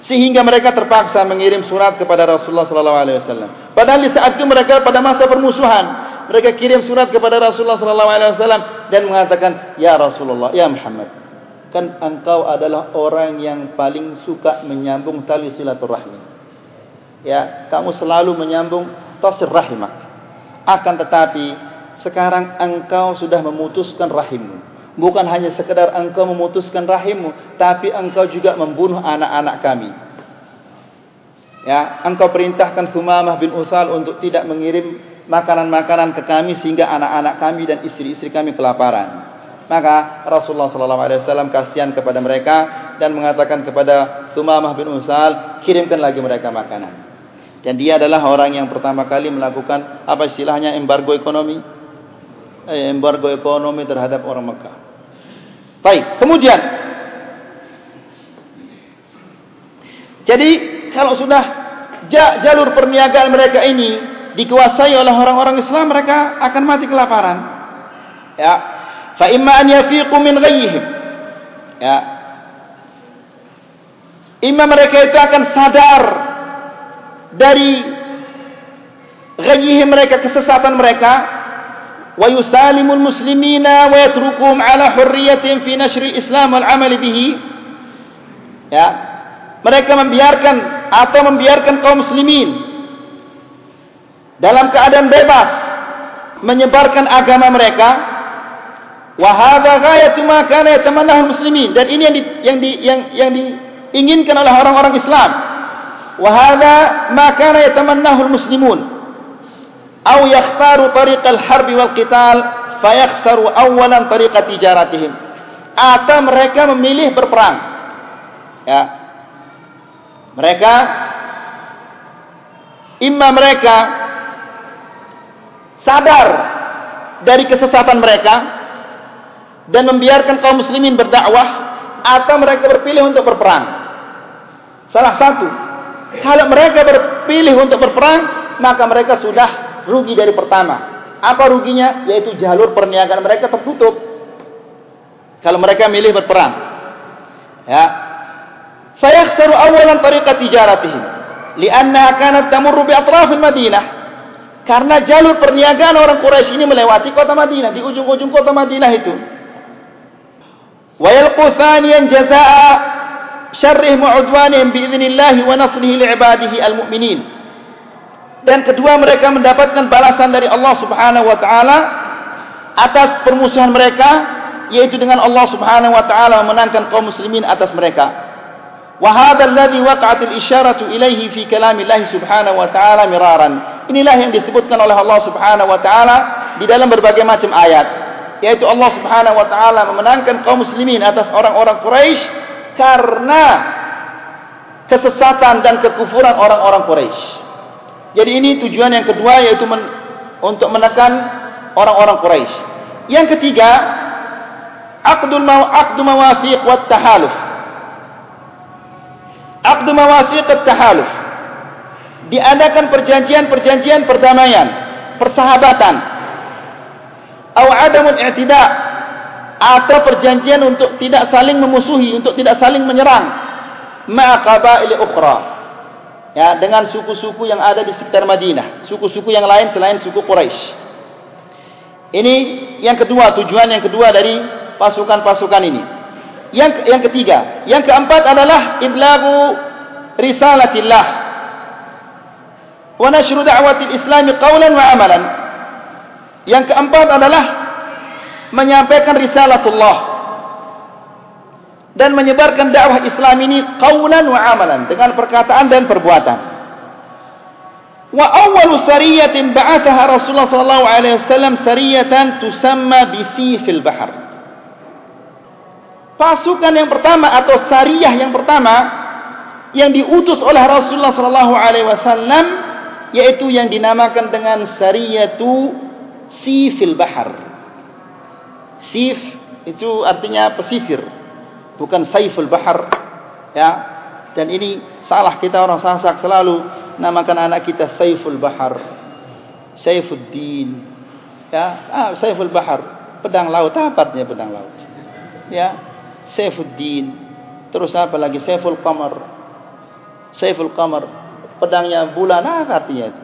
[SPEAKER 1] sehingga mereka terpaksa mengirim surat kepada Rasulullah sallallahu alaihi wasallam. Padahal di saat itu mereka pada masa permusuhan, mereka kirim surat kepada Rasulullah sallallahu alaihi wasallam dan mengatakan, "Ya Rasulullah, ya Muhammad, kan engkau adalah orang yang paling suka menyambung tali silaturahmi. Ya, kamu selalu menyambung tasir rahimak. Akan tetapi sekarang engkau sudah memutuskan rahimmu. Bukan hanya sekedar engkau memutuskan rahimmu tapi engkau juga membunuh anak-anak kami. Ya engkau perintahkan Sumamah bin Utsal untuk tidak mengirim makanan-makanan ke kami sehingga anak-anak kami dan istri-istri kami kelaparan. Maka Rasulullah sallallahu alaihi wasallam kasihan kepada mereka dan mengatakan kepada Sumamah bin Utsal kirimkan lagi mereka makanan dan dia adalah orang yang pertama kali melakukan apa istilahnya embargo ekonomi. Eh, embargo ekonomi terhadap orang Mekah. Baik, kemudian. Jadi kalau sudah jalur perniagaan mereka ini dikuasai oleh orang-orang Islam mereka akan mati kelaparan. Ya. Fa imma an yafiqu min ghayyihim ya. Imma mereka itu akan sadar dari ghayyihim mereka kesesatan mereka wa yusalimul muslimina wa yatrukuhum ala hurriyatin fi nashri islam wal amal bihi. Ya mereka membiarkan atau membiarkan kaum muslimin dalam keadaan bebas menyebarkan agama mereka. Wa hadha ghayatu ma kana yatamannahu muslimin dan ini yang di, yang di, yang yang diinginkan oleh orang-orang Islam ma kana yatamannahu muslimun aw yakhtaru tariq al-harb wal qital fayakhsaru awalan tariq tijaratihim atau mereka memilih berperang. Ya. Mereka imma mereka sadar dari kesesatan mereka dan membiarkan kaum muslimin berdakwah atau mereka berpilih untuk berperang. Salah satu kalau mereka berpilih untuk berperang maka mereka sudah rugi dari pertama. Apa ruginya? Yaitu jalur perniagaan mereka tertutup. Kalau mereka milih berperang. Ya. Fayakhsaru awalan tariqat tijaratihim. Lianna kanat tamurru bi atrafil Madinah. Karena jalur perniagaan orang Quraisy ini melewati kota Madinah, di ujung-ujung kota Madinah itu. Wa yalqu thaniyan jazaa'a syarrihim wa 'udwanihim bi idznillah wa nasrihi li 'ibadihi al-mu'minin. Dan kedua mereka mendapatkan balasan dari Allah Subhanahu wa taala atas permusuhan mereka yaitu dengan Allah Subhanahu wa taala memenangkan kaum muslimin atas mereka. Wa hadha alladhi waqa'at al-isharatu ilayhi fi kalamillah subhanahu wa ta'ala miraran. Inilah yang disebutkan oleh Allah Subhanahu wa taala di dalam berbagai macam ayat yaitu Allah Subhanahu wa taala memenangkan kaum muslimin atas orang-orang Quraisy karena kesesatan dan kekufuran orang-orang Quraisy jadi ini tujuan yang kedua yaitu men untuk menekan orang-orang Quraisy. Yang ketiga, aqdul maw aqdu mawafiq wat tahaluf. Aqdu mawafiq wat tahaluf. Diadakan perjanjian-perjanjian perdamaian, persahabatan. Atau adamul i'tida atau perjanjian untuk tidak saling memusuhi, untuk tidak saling menyerang. Ma'aqaba'il ukhra ya dengan suku-suku yang ada di sekitar Madinah, suku-suku yang lain selain suku Quraisy. Ini yang kedua, tujuan yang kedua dari pasukan-pasukan ini. Yang yang ketiga, yang keempat adalah iblagu risalatillah wa nashru da'watil islam qawlan wa amalan. Yang keempat adalah menyampaikan risalatullah dan menyebarkan dakwah Islam ini qaulan wa amalan dengan perkataan dan perbuatan. Wa awwalu sariyatin ba'athaha Rasulullah sallallahu alaihi wasallam sariyatan tusamma bi bahr. Pasukan yang pertama atau sariyah yang pertama yang diutus oleh Rasulullah sallallahu alaihi wasallam yaitu yang dinamakan dengan sariyatu sifil bahr. Sif itu artinya pesisir bukan saiful bahar ya. Dan ini salah kita orang sasak selalu namakan anak kita saiful bahar saifuddin ya. Ah saiful bahar pedang laut. Apa artinya pedang laut? Ya saifuddin terus apa lagi? Saiful qamar saiful qamar pedangnya bulan. Apa artinya itu?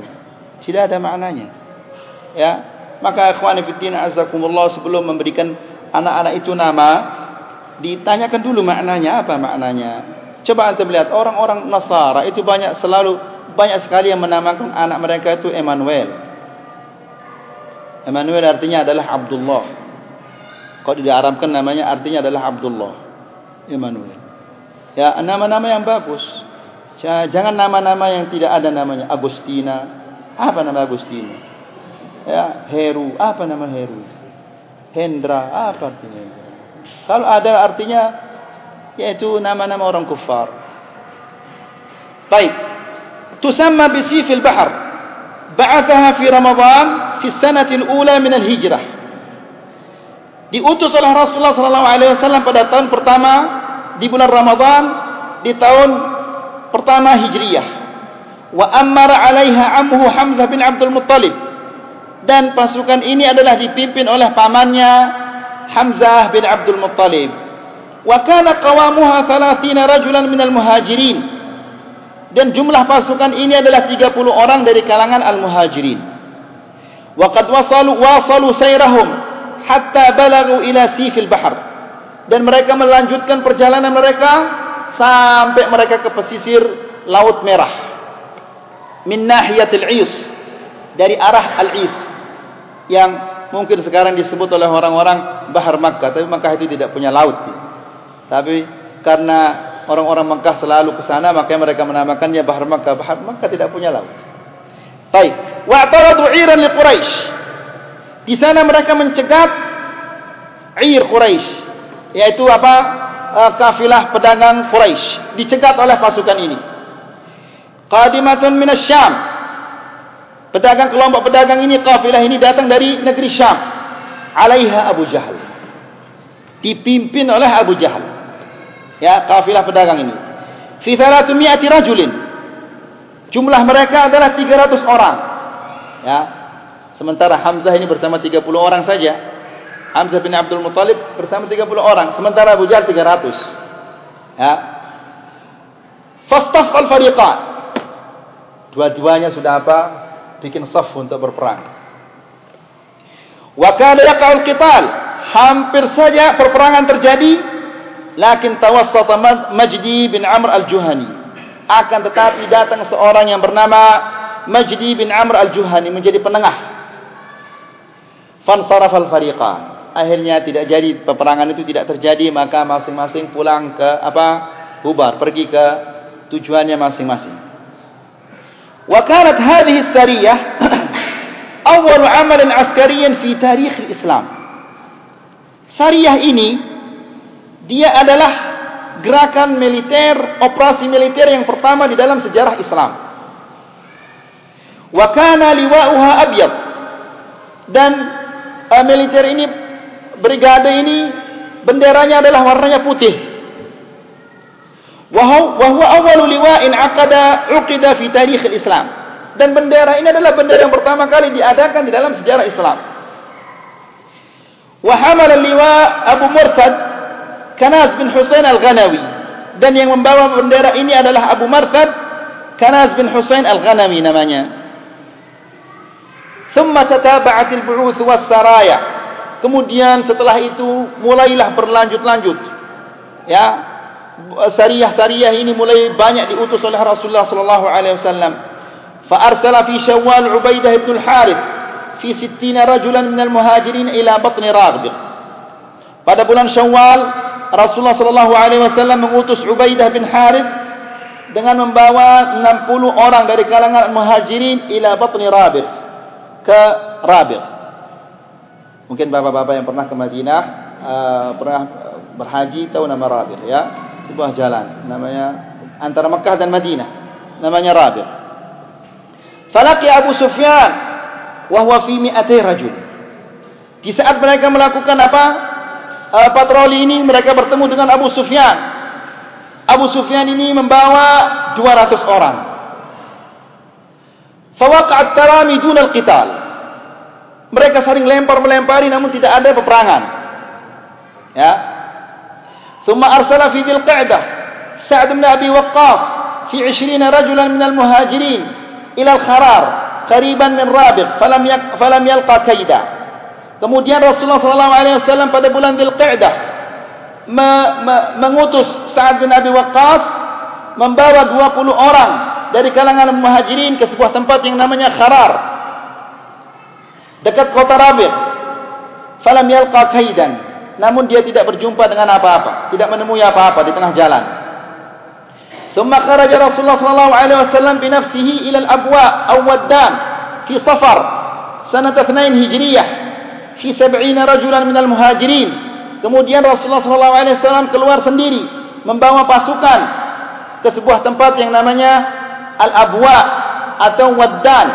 [SPEAKER 1] Tidak ada maknanya ya maka ikhwani fillah azakumullah sebelum memberikan anak-anak itu nama ditanyakan dulu maknanya apa maknanya. Coba anda melihat orang-orang Nasara itu banyak selalu banyak sekali yang menamakan anak mereka itu Emmanuel. Emmanuel artinya adalah Abdullah. Kalau di Arabkan namanya artinya adalah Abdullah. Emmanuel. Ya, nama-nama yang bagus. Jangan nama-nama yang tidak ada namanya Agustina. Apa nama Agustina? Ya, Heru. Apa nama Heru? Hendra. Apa artinya? Kalau ada artinya yaitu nama-nama orang kufar. Baik. Tusamma bisifil bahr. Ba'athaha fi Ramadan fi sanati al-ula min al-hijrah. Diutus oleh Rasulullah sallallahu alaihi wasallam pada tahun pertama di bulan Ramadan di tahun pertama Hijriyah. Wa amara 'alaiha ammuhu Hamzah bin Abdul Muttalib. Dan pasukan ini adalah dipimpin oleh pamannya Hamzah bin Abdul Muttalib. Wa kana qawamuha 30 rajulan minal muhajirin. Dan jumlah pasukan ini adalah 30 orang dari kalangan al-muhajirin. Wa qad wasalu wasalu sayrahum hatta balagu ila sifil bahr. Dan mereka melanjutkan perjalanan mereka sampai mereka ke pesisir Laut Merah. Min nahiyatil Is. Dari arah Al-Is. Yang mungkin sekarang disebut oleh orang-orang Bahar Makkah. Tapi Makkah itu tidak punya laut. Tapi karena orang-orang Makkah selalu ke sana, makanya mereka menamakannya Bahar Makkah. Bahar Makkah tidak punya laut. Baik. Wa'taradu 'iran li Quraisy. Di sana mereka mencegat 'ir Quraisy, yaitu apa? Uh, kafilah pedagang Quraisy dicegat oleh pasukan ini. Qadimatun min asy-Syam. Pedagang kelompok pedagang ini kafilah ini datang dari negeri Syam. Alaiha Abu Jahal. Dipimpin oleh Abu Jahal. Ya, kafilah pedagang ini. Fi 300 rajulin. Jumlah mereka adalah 300 orang. Ya. Sementara Hamzah ini bersama 30 orang saja. Hamzah bin Abdul Muttalib bersama 30 orang, sementara Abu Jahal 300. Ya. Fastaf al-fariqan. Dua-duanya sudah apa? Bikin saf untuk berperang. Wa kana yaqa'ul qital. Hampir saja perperangan terjadi, lakin tawassata Majdi bin Amr al-Juhani. Akan tetapi datang seorang yang bernama Majdi bin Amr al-Juhani menjadi penengah. Fansaraf al-fariqan. Akhirnya tidak jadi peperangan itu tidak terjadi maka masing-masing pulang ke apa? Bubar, pergi ke tujuannya masing-masing. Kanat hadhihi as-sariyah awwal 'amal askariyan fi tarikh al-Islam. Sariyah ini dia adalah gerakan militer, operasi militer yang pertama di dalam sejarah Islam. wa kana liwa'uha abyad dan uh, militer ini brigade ini benderanya adalah warnanya putih wa huwa awwalu liwa'in aqada uqida fi tarikh al-islam dan bendera ini adalah bendera yang pertama kali diadakan di dalam sejarah Islam wa hamala liwa Abu Murtad Kanaz bin Husain al-Ghanawi dan yang membawa bendera ini adalah Abu Murtad Kanaz bin Husain al-Ghanawi namanya Thumma tataba'at al-bu'uth was-saraya. Kemudian setelah itu mulailah berlanjut-lanjut. Ya. Sariyah-sariyah ini mulai banyak diutus oleh Rasulullah sallallahu alaihi wasallam. Fa arsala fi Syawal Ubaidah bin al-Harith fi 60 rajulan min al-muhajirin ila batn Raghib. Pada bulan Syawal Rasulullah sallallahu alaihi wasallam mengutus Ubaidah bin Harith dengan membawa 60 orang dari kalangan muhajirin ila batn Raghib ke Rabi'. Mungkin bapak-bapak yang pernah ke Madinah uh, pernah berhaji tahu nama Rabi' ya, sebuah jalan namanya antara Mekah dan Madinah namanya Rabi'. Falaqi Abu Sufyan wa huwa fi mi'ati rajul. Di saat mereka melakukan apa? Uh, patroli ini mereka bertemu dengan Abu Sufyan. Abu Sufyan ini membawa 200 orang. Fawaqa'at tarami dun al-qital. Mereka saling lempar-melempari namun tidak ada peperangan. Ya. Arsala fi Dhil Qa'dah Sa'd bin Abi Waqqas fi 20 rajulan min al-muhajirin ila al-Kharar qariban min Rabiq falam yak, falam yalqa kaida. Kemudian Rasulullah sallallahu alaihi wasallam pada bulan Dhil Qa'dah me, me, mengutus Sa'd bin Abi Waqqas membawa 20 orang dari kalangan muhajirin ke sebuah tempat yang namanya Kharar dekat kota Rabi' falam yalqa kaidan namun dia tidak berjumpa dengan apa-apa, tidak menemui apa-apa di tengah jalan. Tsumma kharaja Rasulullah sallallahu alaihi wasallam bi nafsihi ila al-abwa aw waddan fi safar sanah 2 Hijriah fi 70 rajulan min al-muhajirin. Kemudian Rasulullah sallallahu alaihi wasallam keluar sendiri membawa pasukan ke sebuah tempat yang namanya al-abwa atau waddan.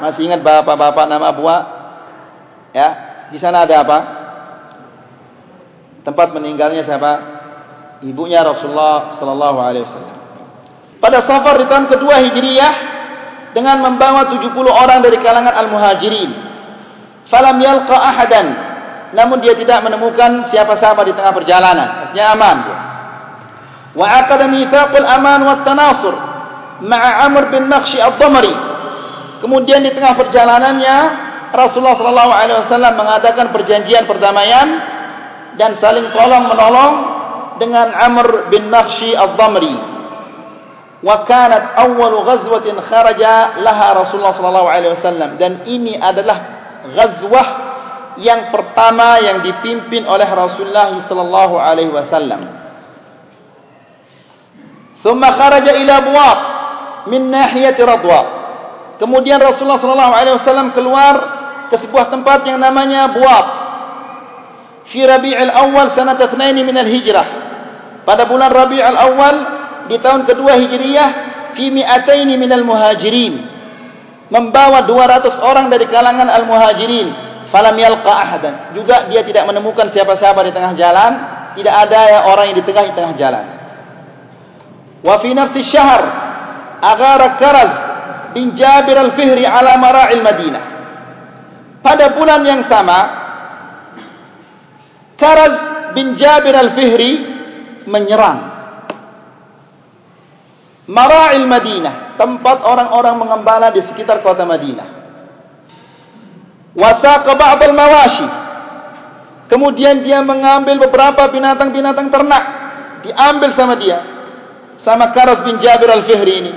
[SPEAKER 1] Masih ingat bapak-bapak nama abwa? Ya, di sana ada apa? Tempat meninggalnya siapa? Ibunya Rasulullah sallallahu alaihi wasallam. pada Safar di tahun kedua Hijriyah dengan membawa 70 orang dari kalangan Al-Muhajirin. Falam yalqa ahadan. Namun dia tidak menemukan siapa-siapa di tengah perjalanan. Artinya aman dia. Wa aqada mitsaqul aman wat tanasur ma'a Amr bin Nakhshi ad-Damri. Kemudian di tengah perjalanannya Rasulullah sallallahu alaihi wasallam mengadakan perjanjian perdamaian dan saling tolong menolong dengan Amr bin Nakhshi ad-Damri. Wa kanat awwal ghazwatin kharaja laha Rasulullah sallallahu alaihi wasallam dan ini adalah ghazwah yang pertama yang dipimpin oleh Rasulullah sallallahu alaihi wasallam. Thumma kharaja ila Buwaq min nahiyati Radwa. Kemudian Rasulullah sallallahu alaihi wasallam keluar ke sebuah tempat yang namanya Buwaq fi Rabi'il Awal sanah 2 min al-Hijrah. Pada bulan Rabi'il Awal di tahun kedua Hijriah fi mi'atain min al-Muhajirin. Membawa 200 orang dari kalangan al-Muhajirin, falam yalqa ahadan. Juga dia tidak menemukan siapa-siapa di tengah jalan, tidak ada ya orang yang di tengah di tengah jalan. Wa fi nafsi syahr aghara Karaz bin Jabir al-Fihri ala mara'il Madinah. Pada bulan yang sama, Karaz bin Jabir al-Fihri menyerang mara'il Madinah, tempat orang-orang mengembala di sekitar kota Madinah. Wasaqa ba'd al-mawashi. Kemudian dia mengambil beberapa binatang-binatang ternak, diambil sama dia sama Karas bin Jabir al-Fihri ini.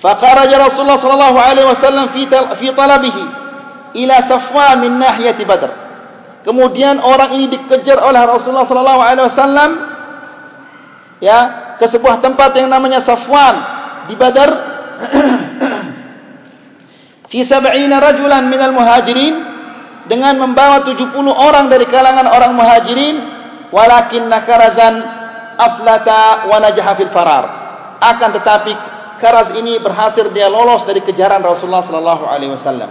[SPEAKER 1] Faqaraja Rasulullah sallallahu alaihi wasallam fi fi talabihi ila Safwan min nahiyati Badr. Kemudian orang ini dikejar oleh Rasulullah sallallahu alaihi wasallam ya ke sebuah tempat yang namanya Safwan di Badar *clears throat* fi 70 rajulan min al-muhajirin dengan membawa 70 orang dari kalangan orang muhajirin walakin nakarazan aflata wa najaha fil farar. Akan tetapi Karaz ini berhasil dia lolos dari kejaran Rasulullah sallallahu alaihi wasallam.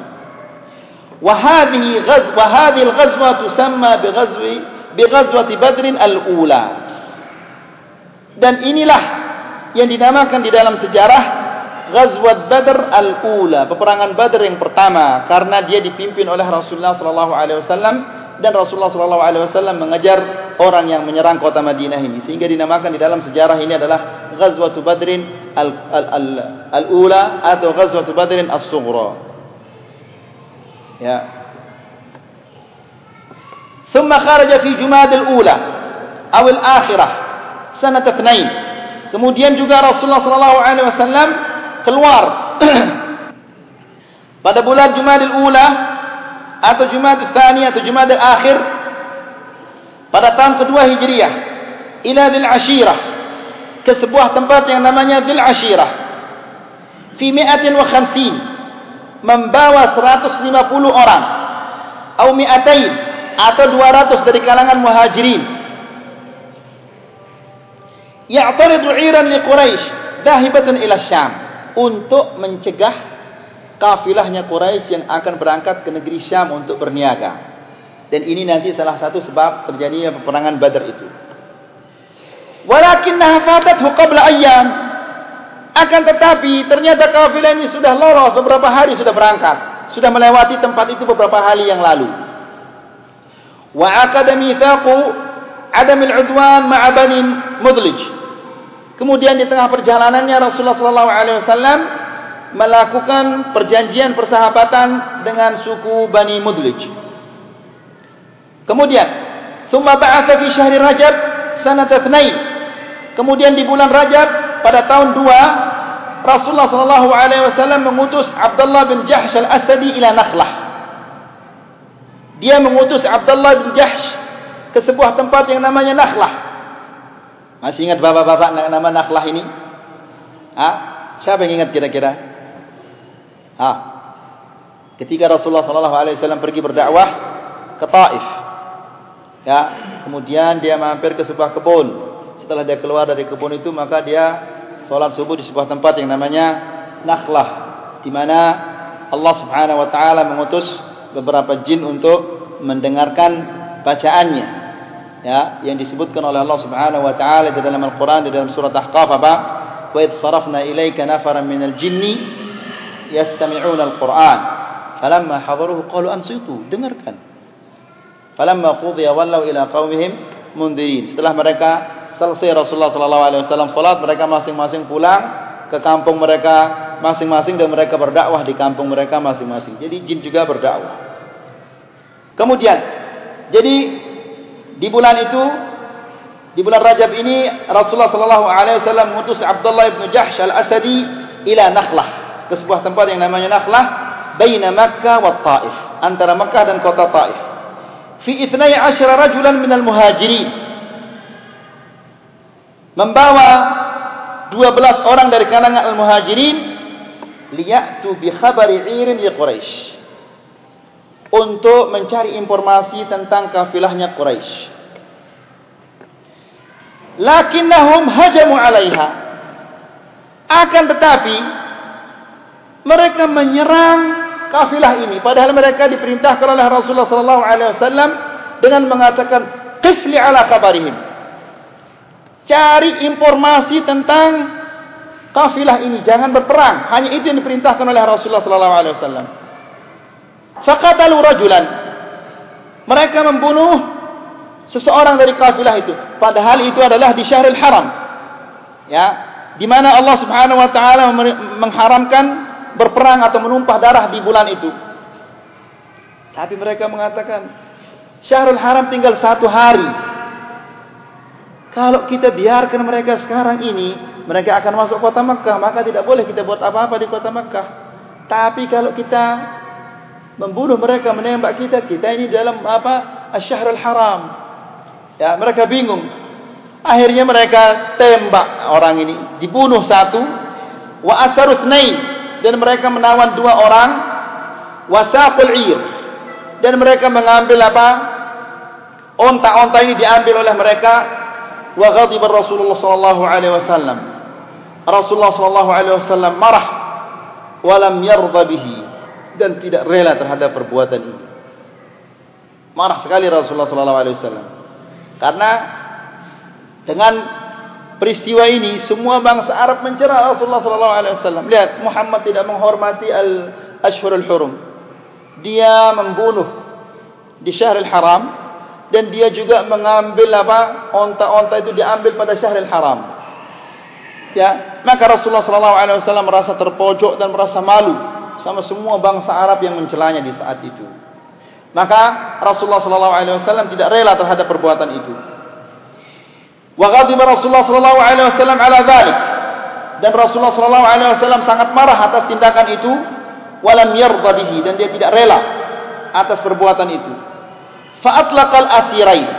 [SPEAKER 1] Hadhihi al-ghazwa tusamma bi ghazwi bi ghazwati Badr al-ula. Dan inilah yang dinamakan di dalam sejarah Ghazwat Badr al-ula, peperangan Badr yang pertama karena dia dipimpin oleh Rasulullah sallallahu alaihi wasallam dan Rasulullah sallallahu alaihi wasallam mengejar orang yang menyerang kota Madinah ini sehingga dinamakan di dalam sejarah ini adalah Ghazwatu Badrin al-ula atau Ghazwatu Badrin as-sughra. Ya. ثم خرج في جماد الأولى أو الآخرة سنة اثنين kemudian juga Rasulullah sallallahu alaihi wasallam keluar *clears throat* pada bulan Jumadil Ula atau Jumad Tsani atau Jumad Akhir pada tahun kedua Hijriah ila Dzil Ashirah ke sebuah tempat yang namanya Dzil Ashirah fi 150 membawa 150 orang atau mi'atain atau 200 dari kalangan muhajirin ya'taridu 'iran li Quraisy dahibatan ila Syam untuk mencegah kafilahnya Quraisy yang akan berangkat ke negeri Syam untuk berniaga. Dan ini nanti salah satu sebab terjadinya peperangan Badar itu. Walakinnaha fatathu qabla ayyam. Akan tetapi ternyata kafilah ini sudah lolos beberapa hari sudah berangkat, sudah melewati tempat itu beberapa hari yang lalu. Wa aqada mitsaqu adam al-udwan ma'a bani Mudlij. Kemudian di tengah perjalanannya Rasulullah sallallahu alaihi wasallam melakukan perjanjian persahabatan dengan suku Bani Mudlij. Kemudian, summa ba'atha fi syahri Rajab sanata tsnain. Kemudian di bulan Rajab pada tahun 2 Rasulullah sallallahu alaihi wasallam mengutus Abdullah bin Jahsh al-Asadi ila Nakhlah. Dia mengutus Abdullah bin Jahsh ke sebuah tempat yang namanya Nakhlah. Masih ingat bapak-bapak nama Nakhlah ini? Ha? Siapa yang ingat kira-kira? Ha. Ketika Rasulullah sallallahu alaihi wasallam pergi berdakwah ke Taif. Ya, kemudian dia mampir ke sebuah kebun. Setelah dia keluar dari kebun itu maka dia salat subuh di sebuah tempat yang namanya Nakhlah di mana Allah Subhanahu wa taala mengutus beberapa jin untuk mendengarkan bacaannya. Ya, yang disebutkan oleh Allah Subhanahu wa taala di dalam Al-Qur'an di dalam surat Ahqaf apa? wa id sarafna ilayka nafaran minal jinni yastami'una al-Qur'an falamma hadaruhu qalu ansitu dengarkan falamma qudiya wallaw ila qaumihim mundirin setelah mereka selesai Rasulullah sallallahu alaihi wasallam salat mereka masing-masing pulang ke kampung mereka masing-masing dan mereka berdakwah di kampung mereka masing-masing. Jadi jin juga berdakwah. Kemudian jadi di bulan itu di bulan Rajab ini Rasulullah sallallahu alaihi wasallam mengutus Abdullah bin Jahsh al-Asadi ila Nakhlah ke sebuah tempat yang namanya Nakhlah baina Makkah wa Taif antara Makkah dan kota Taif. Fi 12 rajulan min al-muhajirin membawa 12 orang dari kalangan al-muhajirin liyatu bi khabari 'irin li Quraisy untuk mencari informasi tentang kafilahnya Quraisy lakinnahum hajamu 'alaiha. Akan tetapi mereka menyerang kafilah ini. Padahal mereka diperintahkan oleh Rasulullah sallallahu alaihi wasallam dengan mengatakan qifli ala kabarihim cari informasi tentang kafilah ini. Jangan berperang. Hanya itu yang diperintahkan oleh Rasulullah sallallahu alaihi wasallam. Faqatalu rajulan. Mereka membunuh seseorang dari kafilah itu. Padahal itu adalah di Syahrul Haram. Ya. Di mana Allah Subhanahu wa taala mengharamkan berperang atau menumpah darah di bulan itu. Tapi mereka mengatakan Syahrul Haram tinggal satu hari kalau kita biarkan mereka sekarang ini mereka akan masuk kota Makkah maka tidak boleh kita buat apa-apa di kota Makkah tapi kalau kita membunuh mereka menembak kita kita ini dalam apa? Syahrul Haram. Ya, mereka bingung. Akhirnya mereka tembak orang ini, dibunuh satu, wa asarut nain dan mereka menawan dua orang, wasaqul ir dan mereka mengambil apa? Onta-onta ini diambil oleh mereka, wa ghadiba Rasulullah sallallahu alaihi wasallam. Rasulullah sallallahu alaihi wasallam marah wa lam yarda bihi dan tidak rela terhadap perbuatan ini. Marah sekali Rasulullah sallallahu alaihi wasallam. Karena dengan peristiwa ini semua bangsa Arab mencerah Rasulullah sallallahu alaihi wasallam. Lihat Muhammad tidak menghormati al-ashhurul hurum. Dia membunuh di Syahrul Haram dan dia juga mengambil apa? onta-onta itu diambil pada Syahrul Haram. Ya, maka Rasulullah sallallahu alaihi wasallam merasa terpojok dan merasa malu sama semua bangsa Arab yang mencelanya di saat itu. Maka Rasulullah sallallahu alaihi wasallam tidak rela terhadap perbuatan itu. Wa ghadiba Rasulullah sallallahu alaihi wasallam ala dzalik. Dan Rasulullah sallallahu alaihi wasallam sangat marah atas tindakan itu, walam yarda bihi dan dia tidak rela atas perbuatan itu. Fa atlaqal asirain.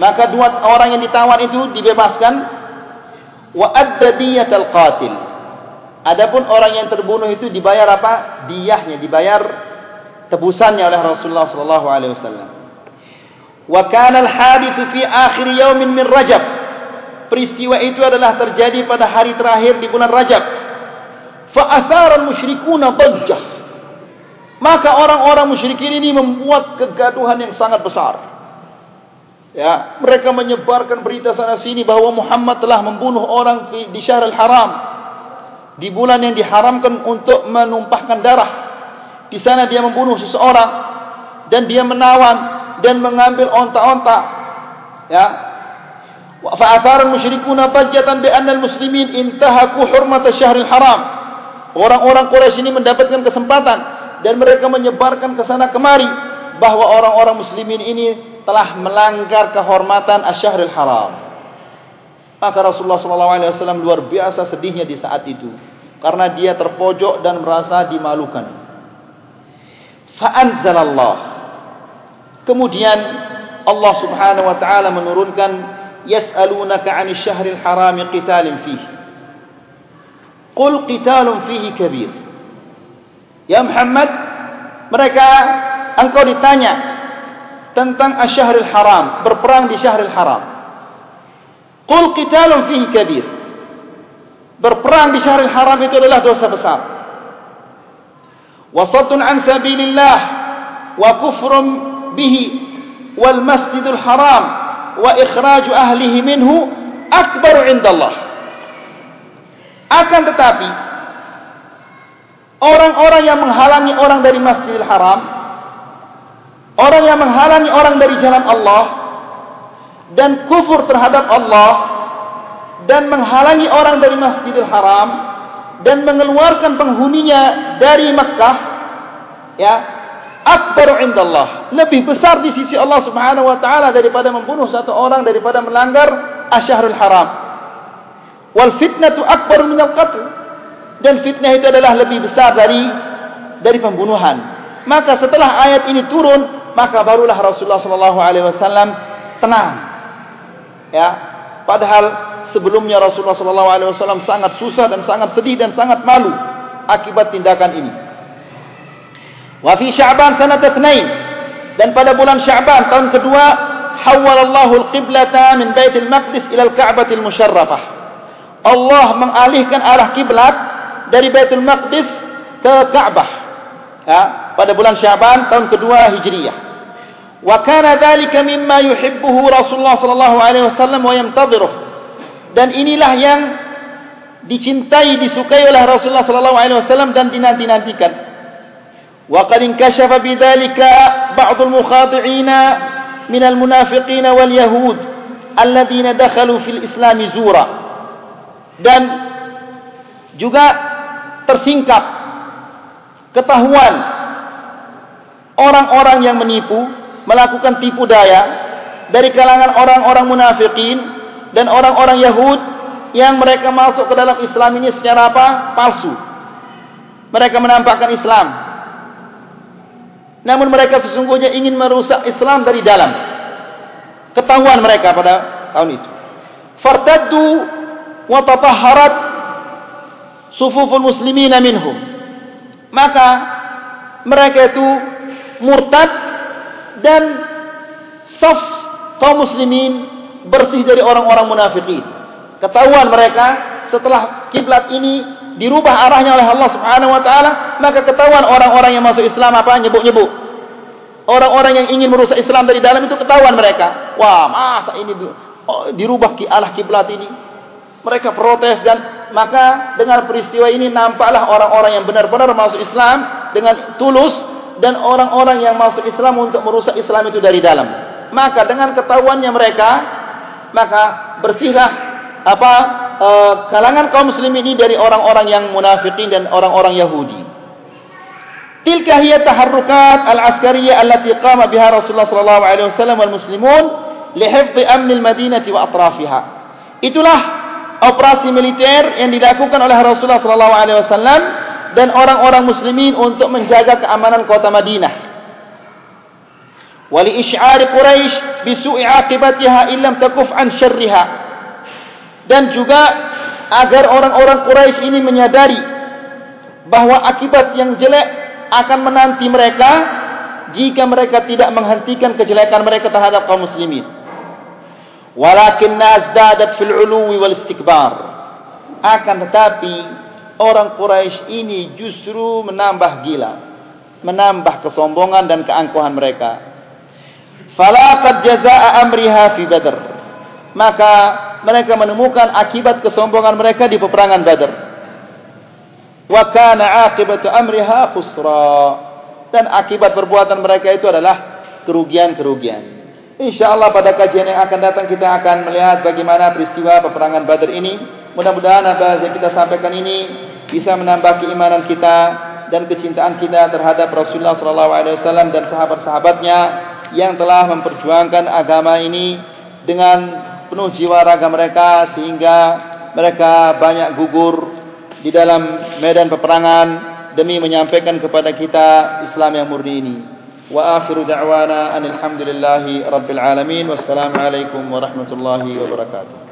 [SPEAKER 1] Maka dua orang yang ditawan itu dibebaskan wa adda diyatal qatil. Adapun orang yang terbunuh itu dibayar apa? Diyahnya dibayar tebusannya oleh Rasulullah sallallahu alaihi wasallam. Wa kana al-hadithu fi akhir yawmin min Rajab. Peristiwa itu adalah terjadi pada hari terakhir di bulan Rajab. Fa athara al-musyrikuuna dajjah. Maka orang-orang musyrikin ini membuat kegaduhan yang sangat besar. Ya, mereka menyebarkan berita sana sini bahawa Muhammad telah membunuh orang di Syahrul Haram di bulan yang diharamkan untuk menumpahkan darah di sana dia membunuh seseorang dan dia menawan dan mengambil onta-onta. Ya. Wa fa'athara al-musyrikuuna fajjatan bi anna al-muslimin intahaku hurmat asy-syahril haram. Orang-orang Quraisy ini mendapatkan kesempatan dan mereka menyebarkan ke sana kemari bahwa orang-orang muslimin ini telah melanggar kehormatan asy-syahril haram. Maka Rasulullah wasallam luar biasa sedihnya di saat itu karena dia terpojok dan merasa dimalukan. Fa'anzalallah kemudian Allah subhanahu wa ta'ala menurunkan yas'alunaka 'anil syahril haram qitalin fihi. Qul qitalun fihi kabir Ya Muhammad, mereka engkau ditanya tentang Asyahril Haram, berperang di Syahril Haram. Qul qitalun fihi kabir. Berperang di Syahril Haram itu adalah dosa besar. Wasatun an sabilillah wa kufrun bihi wal masjidul haram wa ikhraju ahlihi minhu akbaru 'inda Akan tetapi, orang-orang yang menghalangi orang dari Masjidil Haram, orang yang menghalangi orang dari jalan Allah dan kufur terhadap Allah dan menghalangi orang dari Masjidil Haram dan mengeluarkan penghuninya dari Makkah ya akbar indallah. Lebih besar di sisi Allah Subhanahu wa taala daripada membunuh satu orang daripada melanggar asyahrul haram. Wal fitnatu akbar min qatl dan fitnah itu adalah lebih besar dari dari pembunuhan. Maka setelah ayat ini turun maka barulah Rasulullah sallallahu alaihi wasallam tenang. Ya. Padahal sebelumnya Rasulullah sallallahu alaihi wasallam sangat susah dan sangat sedih dan sangat malu akibat tindakan ini. Wa fi sya'ban sanat dan pada bulan sya'ban tahun kedua hawalallahu al-qiblata min baitil maqdis ila al-ka'batil musyarrafah. Allah mengalihkan arah kiblat dari Baitul Maqdis ke Ka'bah. Ya, pada bulan Syaban tahun kedua Hijriah. Wa kana dhalika mimma yuhibbuhu Rasulullah sallallahu alaihi wasallam wa yamtadhiruh. Dan inilah yang dicintai disukai oleh Rasulullah sallallahu alaihi wasallam dan dinanti-nantikan. Wa qad inkashafa bidzalika ba'd al-mukhadi'ina min al-munafiqin wal yahud alladhina dakhalu fil islam zura dan juga tersingkap ketahuan orang-orang yang menipu melakukan tipu daya dari kalangan orang-orang munafikin dan orang-orang Yahud yang mereka masuk ke dalam Islam ini secara apa? palsu. Mereka menampakkan Islam. Namun mereka sesungguhnya ingin merusak Islam dari dalam. Ketahuan mereka pada tahun itu. Fartaddu wa sufuful muslimina minhum. Maka mereka itu murtad dan saf kaum muslimin bersih dari orang-orang munafikin. Ketahuan mereka setelah kiblat ini dirubah arahnya oleh Allah Subhanahu wa taala maka ketahuan orang-orang yang masuk Islam apa? Nyebut-nyebut orang-orang yang ingin merusak Islam dari dalam itu ketahuan mereka. Wah masa ini oh, dirubah ki arah kiblat ini? Mereka protes dan maka dengan peristiwa ini nampaklah orang-orang yang benar-benar masuk Islam dengan tulus dan orang-orang yang masuk Islam untuk merusak Islam itu dari dalam. Maka dengan ketahuannya mereka maka bersihlah apa e, kalangan kaum muslim ini dari orang-orang yang munafikin dan orang-orang Yahudi. Tilka hiya taharrukat al-askariyah allati qama biha Rasulullah sallallahu alaihi wasallam wal muslimun li hifdhi amn al-Madinah wa atrafiha. Itulah operasi militer yang dilakukan oleh Rasulullah sallallahu alaihi wasallam dan orang-orang muslimin untuk menjaga keamanan kota Madinah. Wali isy'ar Quraisy bi su'i 'aqibatiha illam takuf an syarriha. Dan juga agar orang-orang Quraisy ini menyadari bahawa akibat yang jelek akan menanti mereka jika mereka tidak menghentikan kejelekan mereka terhadap kaum muslimin walakin nazdadat fil uluwi wal istikbar. Akan tetapi orang Quraisy ini justru menambah gila menambah kesombongan dan keangkuhan mereka. Falaqad jazaa amriha fi badr. Maka mereka menemukan akibat kesombongan mereka di peperangan badr. Wa kana aqibatu amriha khusra. Dan akibat perbuatan mereka itu adalah kerugian-kerugian InsyaAllah pada kajian yang akan datang kita akan melihat bagaimana peristiwa peperangan Badr ini. Mudah-mudahan apa yang kita sampaikan ini bisa menambah keimanan kita dan kecintaan kita terhadap Rasulullah SAW dan sahabat-sahabatnya yang telah memperjuangkan agama ini dengan penuh jiwa raga mereka sehingga mereka banyak gugur di dalam medan peperangan demi menyampaikan kepada kita Islam yang murni ini. وآخر دعوانا أن الحمد لله رب العالمين والسلام عليكم ورحمة الله وبركاته.